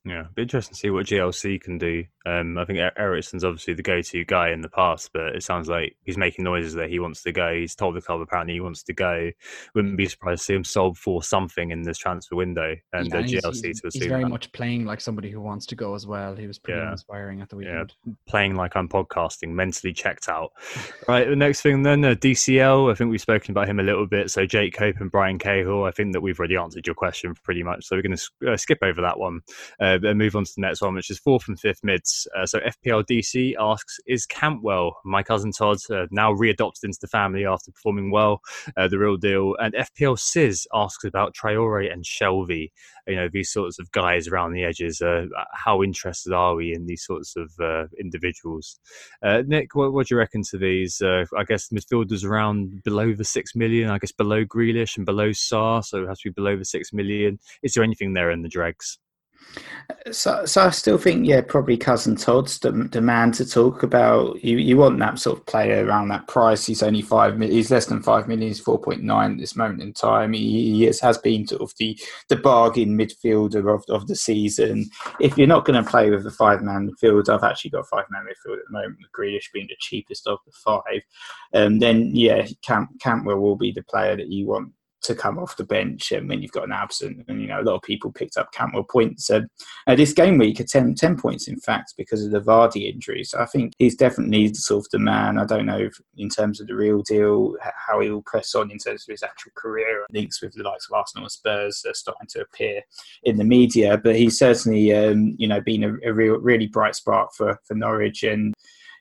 Yeah, be interesting to see what GLC can do. Um, I think Eriksen's obviously the go-to guy in the past, but it sounds like he's making noises that he wants to go. He's told the club apparently he wants to go. Wouldn't be surprised to see him sold for something in this transfer window and yeah, GLC he's, to assume. He's very that. much playing like somebody who wants to go as well. He was pretty yeah. inspiring at the weekend. Yeah, playing like I'm podcasting, mentally checked out. right, the next thing then, uh, DCL. I think we've spoken about him a little bit. So Jake Cope and Brian Cahill. I think that we've already answered your question pretty much. So we're going to uh, skip over that one uh, and move on to the next one, which is fourth and fifth mids. Uh, so FPL DC asks, is Cantwell, my cousin Todd, uh, now readopted into the family after performing well? Uh, the real deal. And FPL Sis asks about Traore and Shelvey. You know, these sorts of guys around the edges. Uh, how interested are we in these sorts of uh, individuals? Uh, Nick, what, what, do you reckon to these? I guess midfielders around below the six million, I guess below Grealish and below Sarr, so it has to be below the six million. Is there anything there in the dregs? So, so I still think, yeah, probably cousin Todd's the, the man to talk about. You, you want that sort of player around that price. He's only five. He's less than five million. He's four point nine at this moment in time. He, he is, has been sort of the the bargain midfielder of, of the season. If you're not going to play with the five man midfield, I've actually got five man midfield at the moment. With Grealish being the cheapest of the five, um, then yeah, Camp, Cantwell will be the player that you want to come off the bench and when you've got an absent. And, you know, a lot of people picked up Cantwell points. And uh, this game week, 10, 10 points, in fact, because of the Vardy injury. So I think he's definitely sort of the man. I don't know if, in terms of the real deal, how he will press on in terms of his actual career. Links with the likes of Arsenal and Spurs are starting to appear in the media. But he's certainly, um, you know, been a, a real, really bright spark for, for Norwich. And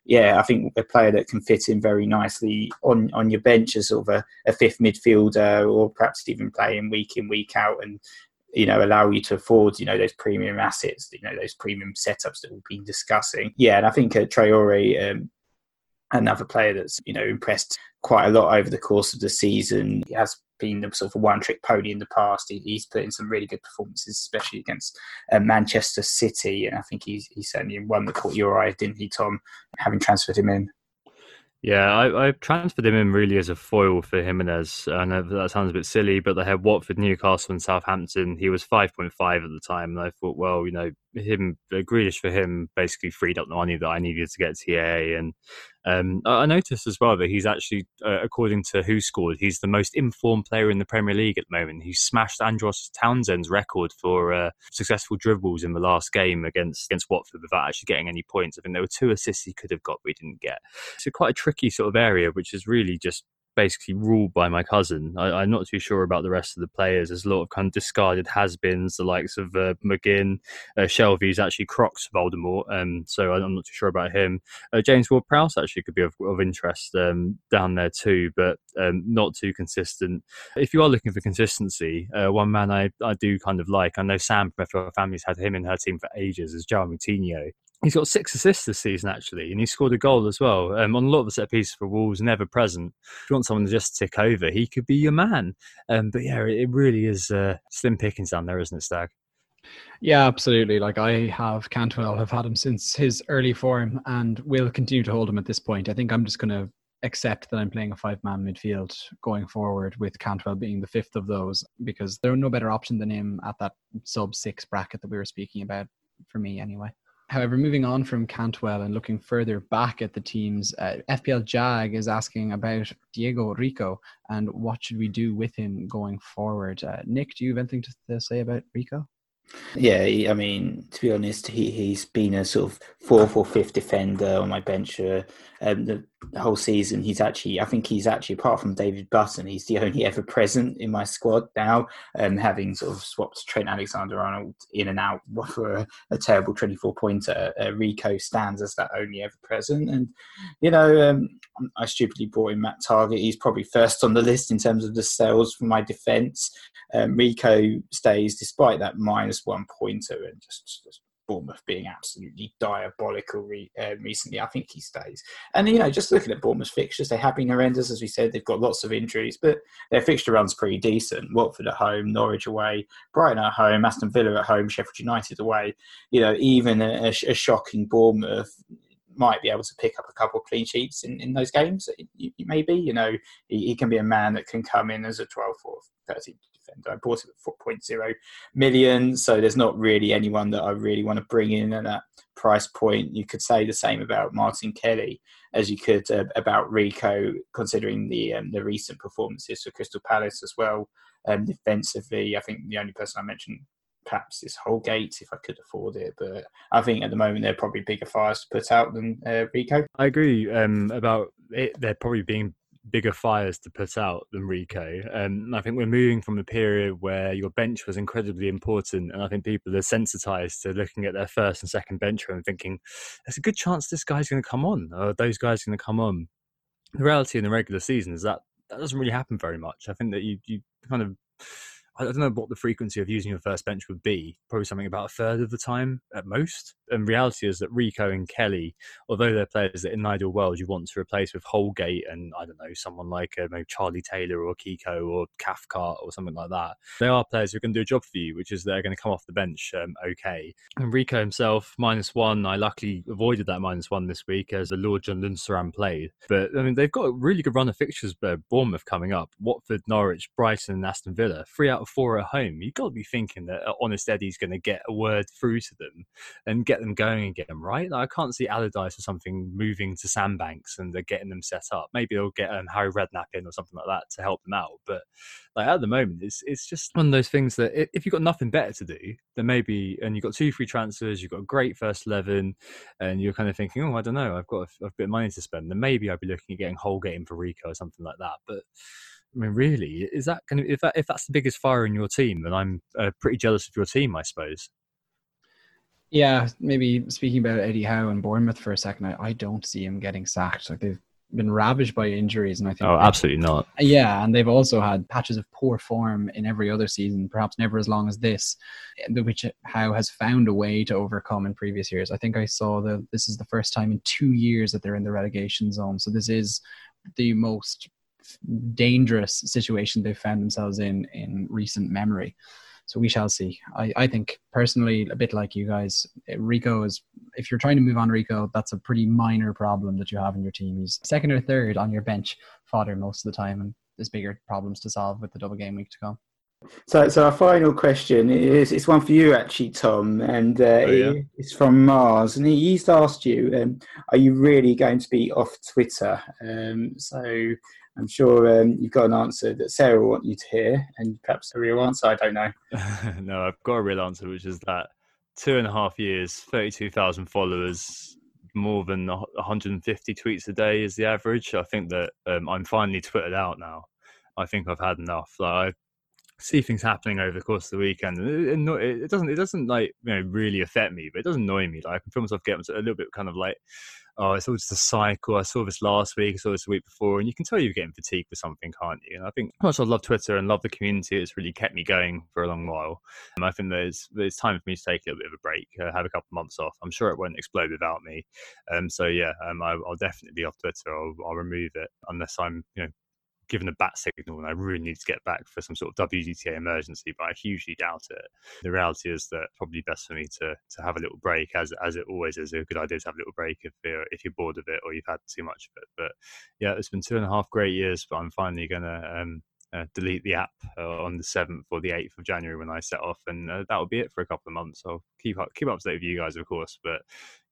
yeah, I think a player that can fit in very nicely on, on your bench as sort of a, a fifth midfielder or perhaps even playing week in, week out and, you know, allow you to afford, you know, those premium assets, you know, those premium setups that we've been discussing. Yeah, and I think uh, Traore, um, another player that's you know impressed quite a lot over the course of the season. He has been the sort of a one trick pony in the past. He, he's put in some really good performances, especially against uh, Manchester City, and I think he's he certainly one that caught your eye, didn't he, Tom? Having transferred him in. Yeah, I, I, transferred him in really as a foil for Jimenez. I know that sounds a bit silly, but they had Watford, Newcastle, and Southampton. He was 5.5 at the time. And I thought, well, you know, him, Grealish for him basically freed up the money that I needed to get TA. And um, I noticed as well that he's actually, uh, according to Who Scored, he's the most informed player in the Premier League at the moment. He smashed Andros Townsend's record for uh, successful dribbles in the last game against against Watford without actually getting any points. I think there were two assists he could have got, but he didn't get. So quite a tricky sort of area, which is really just basically ruled by my cousin. I, am not too sure about the rest of the players. There's a lot of kind of discarded has-beens, the likes of uh, McGinn, uh, Shelvey's actually Crocs Voldemort, um, so I'm not too sure about him. Uh, James Ward-Prowse actually could be of, of interest um, down there too, but um, not too consistent. If you are looking for consistency, uh, one man I, I do kind of like, I know Sam from FPL Family's had him in her team for ages, is João Moutinho he's got six assists this season actually, and he scored a goal as well. Um, on a lot of the set pieces for Wolves, never present. If you want someone to just tick over, he could be your man. Um, but yeah, it really is uh, slim pickings down there, isn't it, Stag? Yeah, absolutely. Like I have Cantwell, have had him since his early form, and will continue to hold him at this point. I think I'm just going to accept that I'm playing a five man midfield going forward with Cantwell being the fifth of those because there are no better option than him at that sub six bracket that we were speaking about for me anyway. However, moving on from Cantwell and looking further back at the teams, uh, FPL Jag is asking about Diego Rico and what should we do with him going forward. Uh, Nick, do you have anything to, say about Rico? Yeah, I mean, to be honest, he he's been a sort of fourth or fifth defender on my bench uh, um, the, the, whole season. He's actually, I think he's actually, apart from David Button, he's the only ever present in my squad now. And um, having sort of swapped Trent Alexander-Arnold in and out for a, a terrible twenty-four pointer, uh, Rico stands as that only ever present. And you know, um, I stupidly brought in Matt Targett. He's probably first on the list in terms of the sales for my defence. Um, Rico stays despite that minus one pointer and just, just Bournemouth being absolutely diabolical re, uh, recently. I think he stays. And, you know, just looking at Bournemouth's fixtures, they have been horrendous. As we said, they've got lots of injuries, but their fixture run's pretty decent. Watford at home, Norwich away, Brighton at home, Aston Villa at home, Sheffield United away. You know, even a, a shocking Bournemouth might be able to pick up a couple of clean sheets in, in those games. Maybe, you know, he, he, can be a man that can come in as a 12th or 13th defender. I bought it at 4.0 million, so there's not really anyone that I really want to bring in at that price point. You could say the same about Martin Kelly as you could uh, about Rico, considering the um, the recent performances for Crystal Palace as well. Um, defensively, I think the only person I mentioned perhaps is Holgate if I could afford it. But I think at the moment they're probably bigger fires to put out than uh, Rico. I agree um, about it. They're probably being bigger fires to put out than Rico. Um, I think we're moving from a period where your bench was incredibly important, and I think people are sensitized to looking at their first and second bencher and thinking, "There's a good chance this guy's going to come on, or those guys are going to come on." The reality in the regular season is that that doesn't really happen very much. I think that you you kind of I don't know what the frequency of using your first bench would be. Probably something about a third of the time at most. And reality is that Rico and Kelly, although they're players that in an ideal world you want to replace with Holgate and I don't know someone like uh, maybe Charlie Taylor or Kiko or Cathcart or something like that, they are players who can do a job for you, which is they're going to come off the bench um, okay. And Rico himself minus one. I luckily avoided that minus one this week as the Lord John Lundstram played. But I mean they've got a really good run of fixtures. Uh, Bournemouth coming up, Watford, Norwich, Brighton, and Aston Villa. Three out four a home, you've got to be thinking that uh, Honest Eddie's going to get a word through to them and get them going again, right? Like, I can't see Allardyce or something moving to Sandbanks and they're getting them set up. Maybe they'll get um, Harry Redknapp in or something like that to help them out. But like at the moment, it's it's just one of those things that if you've got nothing better to do, then maybe and you've got two free transfers, you've got a great first eleven, and you're kind of thinking, oh, I don't know, I've got a, a bit of money to spend, then maybe I'd be looking at getting Holgate in for Rico or something like that. But I mean, really, is that going to if that if that's the biggest fire in your team, then I'm uh, pretty jealous of your team, I suppose. Yeah, maybe speaking about Eddie Howe and Bournemouth for a second, I, I don't see him getting sacked. Like they've been ravaged by injuries, and I think oh, absolutely not. Yeah, and they've also had patches of poor form in every other season, perhaps never as long as this, which Howe has found a way to overcome in previous years. I think I saw that this is the first time in two years that they're in the relegation zone, so this is the most dangerous situation they've found themselves in in recent memory. So we shall see. I, I think personally, a bit like you guys, Rico is, if you're trying to move on Rico, that's a pretty minor problem that you have in your team. He's second or third on your bench fodder most of the time, and there's bigger problems to solve with the double game week to come. So, so our final question is it's one for you actually, Tom, and uh, oh, yeah. it's from Mars, and he's asked you, um, "Are you really going to be off Twitter?" Um, so I'm sure um, you've got an answer that Sarah will want you to hear, and perhaps a real answer. I don't know. no, I've got a real answer, which is that two and a half years, 32,000 followers, more than 150 tweets a day is the average. I think that um, I'm finally twittered out now. I think I've had enough. Like, see things happening over the course of the weekend, and it, it, doesn't it doesn't like you know really affect me, but it doesn't annoy me. Like I can feel myself getting a little bit kind of like oh, it's all just a cycle. I saw this last week, I saw this week before, and you can tell you're getting fatigued with something, can't you? And I think, much I love Twitter and love the community, it's really kept me going for a long while. And I think there's there's time for me to take a little bit of a break, uh, have a couple of months off. I'm sure it won't explode without me. Um, so yeah, um, I, will definitely be off Twitter. I'll, I'll remove it unless I'm, you know, given a bat signal and I really need to get back for some sort of WGTA emergency, but I hugely doubt it. The reality is that probably best for me to to have a little break, as as it always is a good idea to have a little break if you're if you're bored of it or you've had too much of it. But yeah, it's been two and a half great years, but I'm finally gonna um, uh, delete the app uh, on the seventh or the eighth of January when I set off, and uh, that'll be it for a couple of months. I'll keep up keep up to date with you guys, of course, but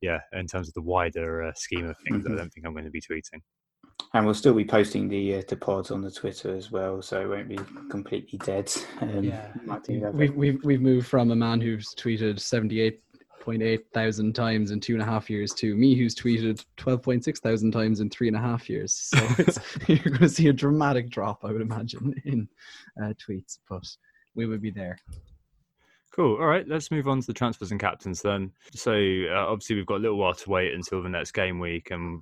yeah, in terms of the wider uh, scheme of things. I don't think I'm going to be tweeting and we'll still be posting the uh, the pods on the Twitter as well, so it won't be completely dead. Um, yeah, we've, we've we've moved from a man who's tweeted seventy eight point eight thousand times in two and a half years to me who's tweeted twelve point six thousand times in three and a half years. So you're going to see a dramatic drop, I would imagine, in uh, tweets, but we will be there. Cool. All right, let's move on to the transfers and captains then. So uh, obviously we've got a little while to wait until the next game week, and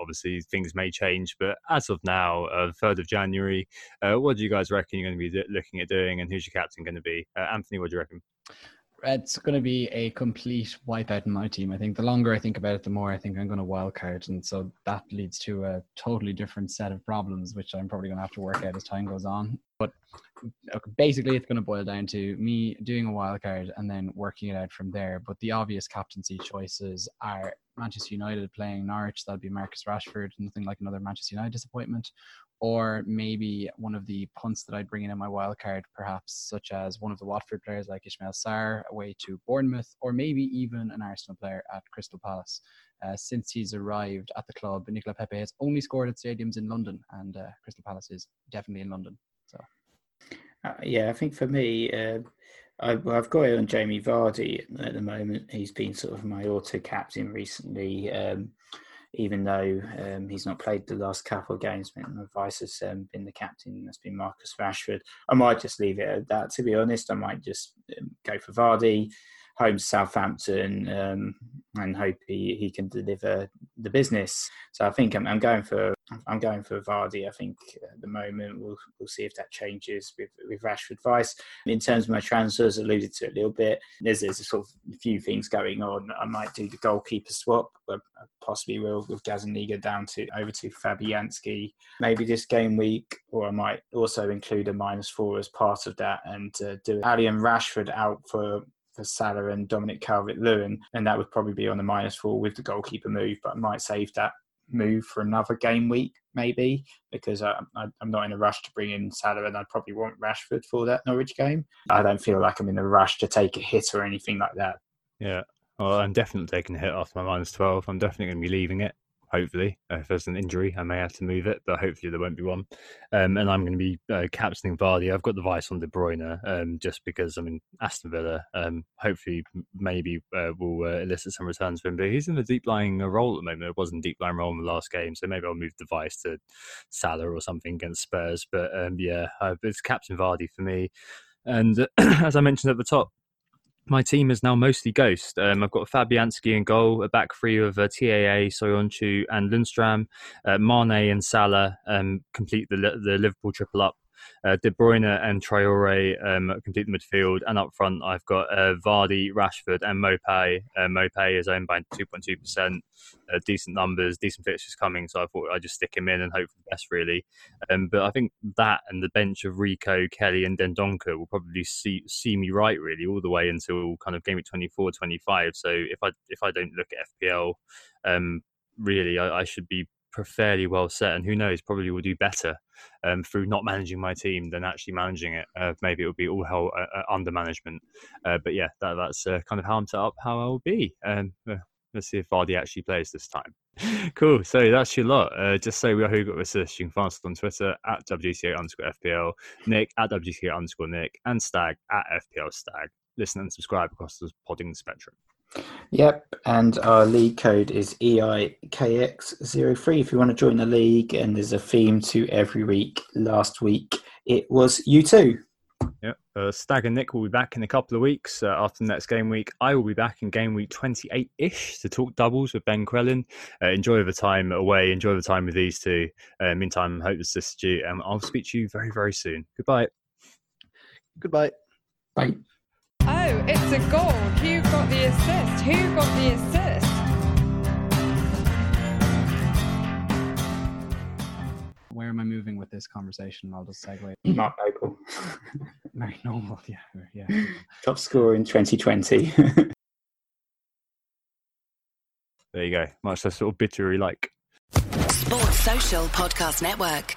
obviously things may change. But as of now, uh, third of January, uh, what do you guys reckon you're going to be looking at doing, and who's your captain going to be? Uh, Anthony, what do you reckon? It's going to be a complete wipeout in my team. I think the longer I think about it, the more I think I'm going to wildcard, and so that leads to a totally different set of problems, which I'm probably going to have to work out as time goes on. But basically, it's going to boil down to me doing a wildcard and then working it out from there. But the obvious captaincy choices are Manchester United playing Norwich. That'll be Marcus Rashford. Nothing like another Manchester United disappointment or maybe one of the punts that I'd bring in in my wild card, perhaps such as one of the Watford players like Ismaila Sarr away to Bournemouth, or maybe even an Arsenal player at Crystal Palace. Uh, since he's arrived at the club, Nicola Pepe has only scored at stadiums in London, and uh, Crystal Palace is definitely in London. So, uh, yeah, I think for me, uh, I've, I've got it on Jamie Vardy at the moment. He's been sort of my auto captain recently. Um, even though um, he's not played the last couple of games. My Vice has um, been the captain. That's been Marcus Rashford. I might just leave it at that. To be honest, I might just um, go for Vardy home to Southampton um, and hope he, he can deliver the business. So I think I'm, I'm, going for I'm going for Vardy. I think at the moment we'll we'll see if that changes with with Rashford Vice. In terms of my transfers, alluded to a little bit. There's there's a sort of few things going on. I might do the goalkeeper swap. I possibly will with Gazzaniga down to over to Fabianski. Maybe this game week, or I might also include a minus four as part of that and uh, do Alli and Rashford out for for Salah and Dominic Calvert Lewin, and that would probably be on the minus four with the goalkeeper move. But I might save that move for another game week, maybe, because I, am not in a rush to bring in Salah, and I probably want Rashford for that Norwich game. I don't feel like I'm in a rush to take a hit or anything like that. Yeah. Well, I'm definitely taking a hit off my minus 12. I'm definitely going to be leaving it hopefully. Uh, if there's an injury, I may have to move it, but hopefully there won't be one. Um, and I'm going to be uh, captaining Vardy. I've got the vice on De Bruyne um, just because, I mean, Aston Villa, um, hopefully, maybe uh, will uh, elicit some returns for him. But he's in the deep lying uh, role at the moment. It wasn't deep lying role in the last game, so maybe I'll move the vice to Salah or something against Spurs. But um, yeah, it's Captain Vardy for me. And as I mentioned at the top, my team is now mostly ghost. Um, I've got Fabianski in goal, a back three of uh, TAA, Soyuncu, and Lundstram. Uh, Mane and Salah um, complete the the Liverpool triple up. Uh, De Bruyne and Traore um, complete the midfield, and up front I've got uh, Vardy, Rashford, and Maupay. Uh, Maupay is owned by 2.2 percent. Uh, decent numbers, decent fixtures coming, so I thought I'd just stick him in and hope for the best, really. Um, but I think that and the bench of Rico, Kelly, and Dendoncker will probably see see me right, really, all the way until kind of game week 24, 25. So if I if I don't look at FPL, um, really I, I should be fairly well set, and who knows, probably will do better um, through not managing my team than actually managing it. Uh, maybe it will be all hell uh, uh, under management, uh, but yeah, that, that's uh, kind of how I'm set up, how I will be. Um, uh, let's see if Vardy actually plays this time. cool. So that's your lot. just say we are who got assist. You can find us on Twitter at WGTA underscore FPL, Nick at WGTA underscore Nick, and Stag at FPL Stag. Listen and subscribe across the podding spectrum. Yep, and our league code is EIKX03 if you want to join the league. And there's a theme to every week. Last week it was you too. Yep, uh, Stag and Nick will be back in a couple of weeks uh, after the next game week. I will be back in game week 28 ish to talk doubles with Ben Crellin. Uh, enjoy the time away, enjoy the time with these two. Uh, meantime, hope this assisted you, and I'll speak to you very, very soon. Goodbye. Goodbye. Bye. Oh, it's a goal. Who got the assist? Who got the assist? Where am I moving with this conversation? I'll just segue. Mark Noble. Very normal, yeah, yeah. Top scorer in 2020. there you go. Much less sort of bittery like. Sports Social Podcast Network.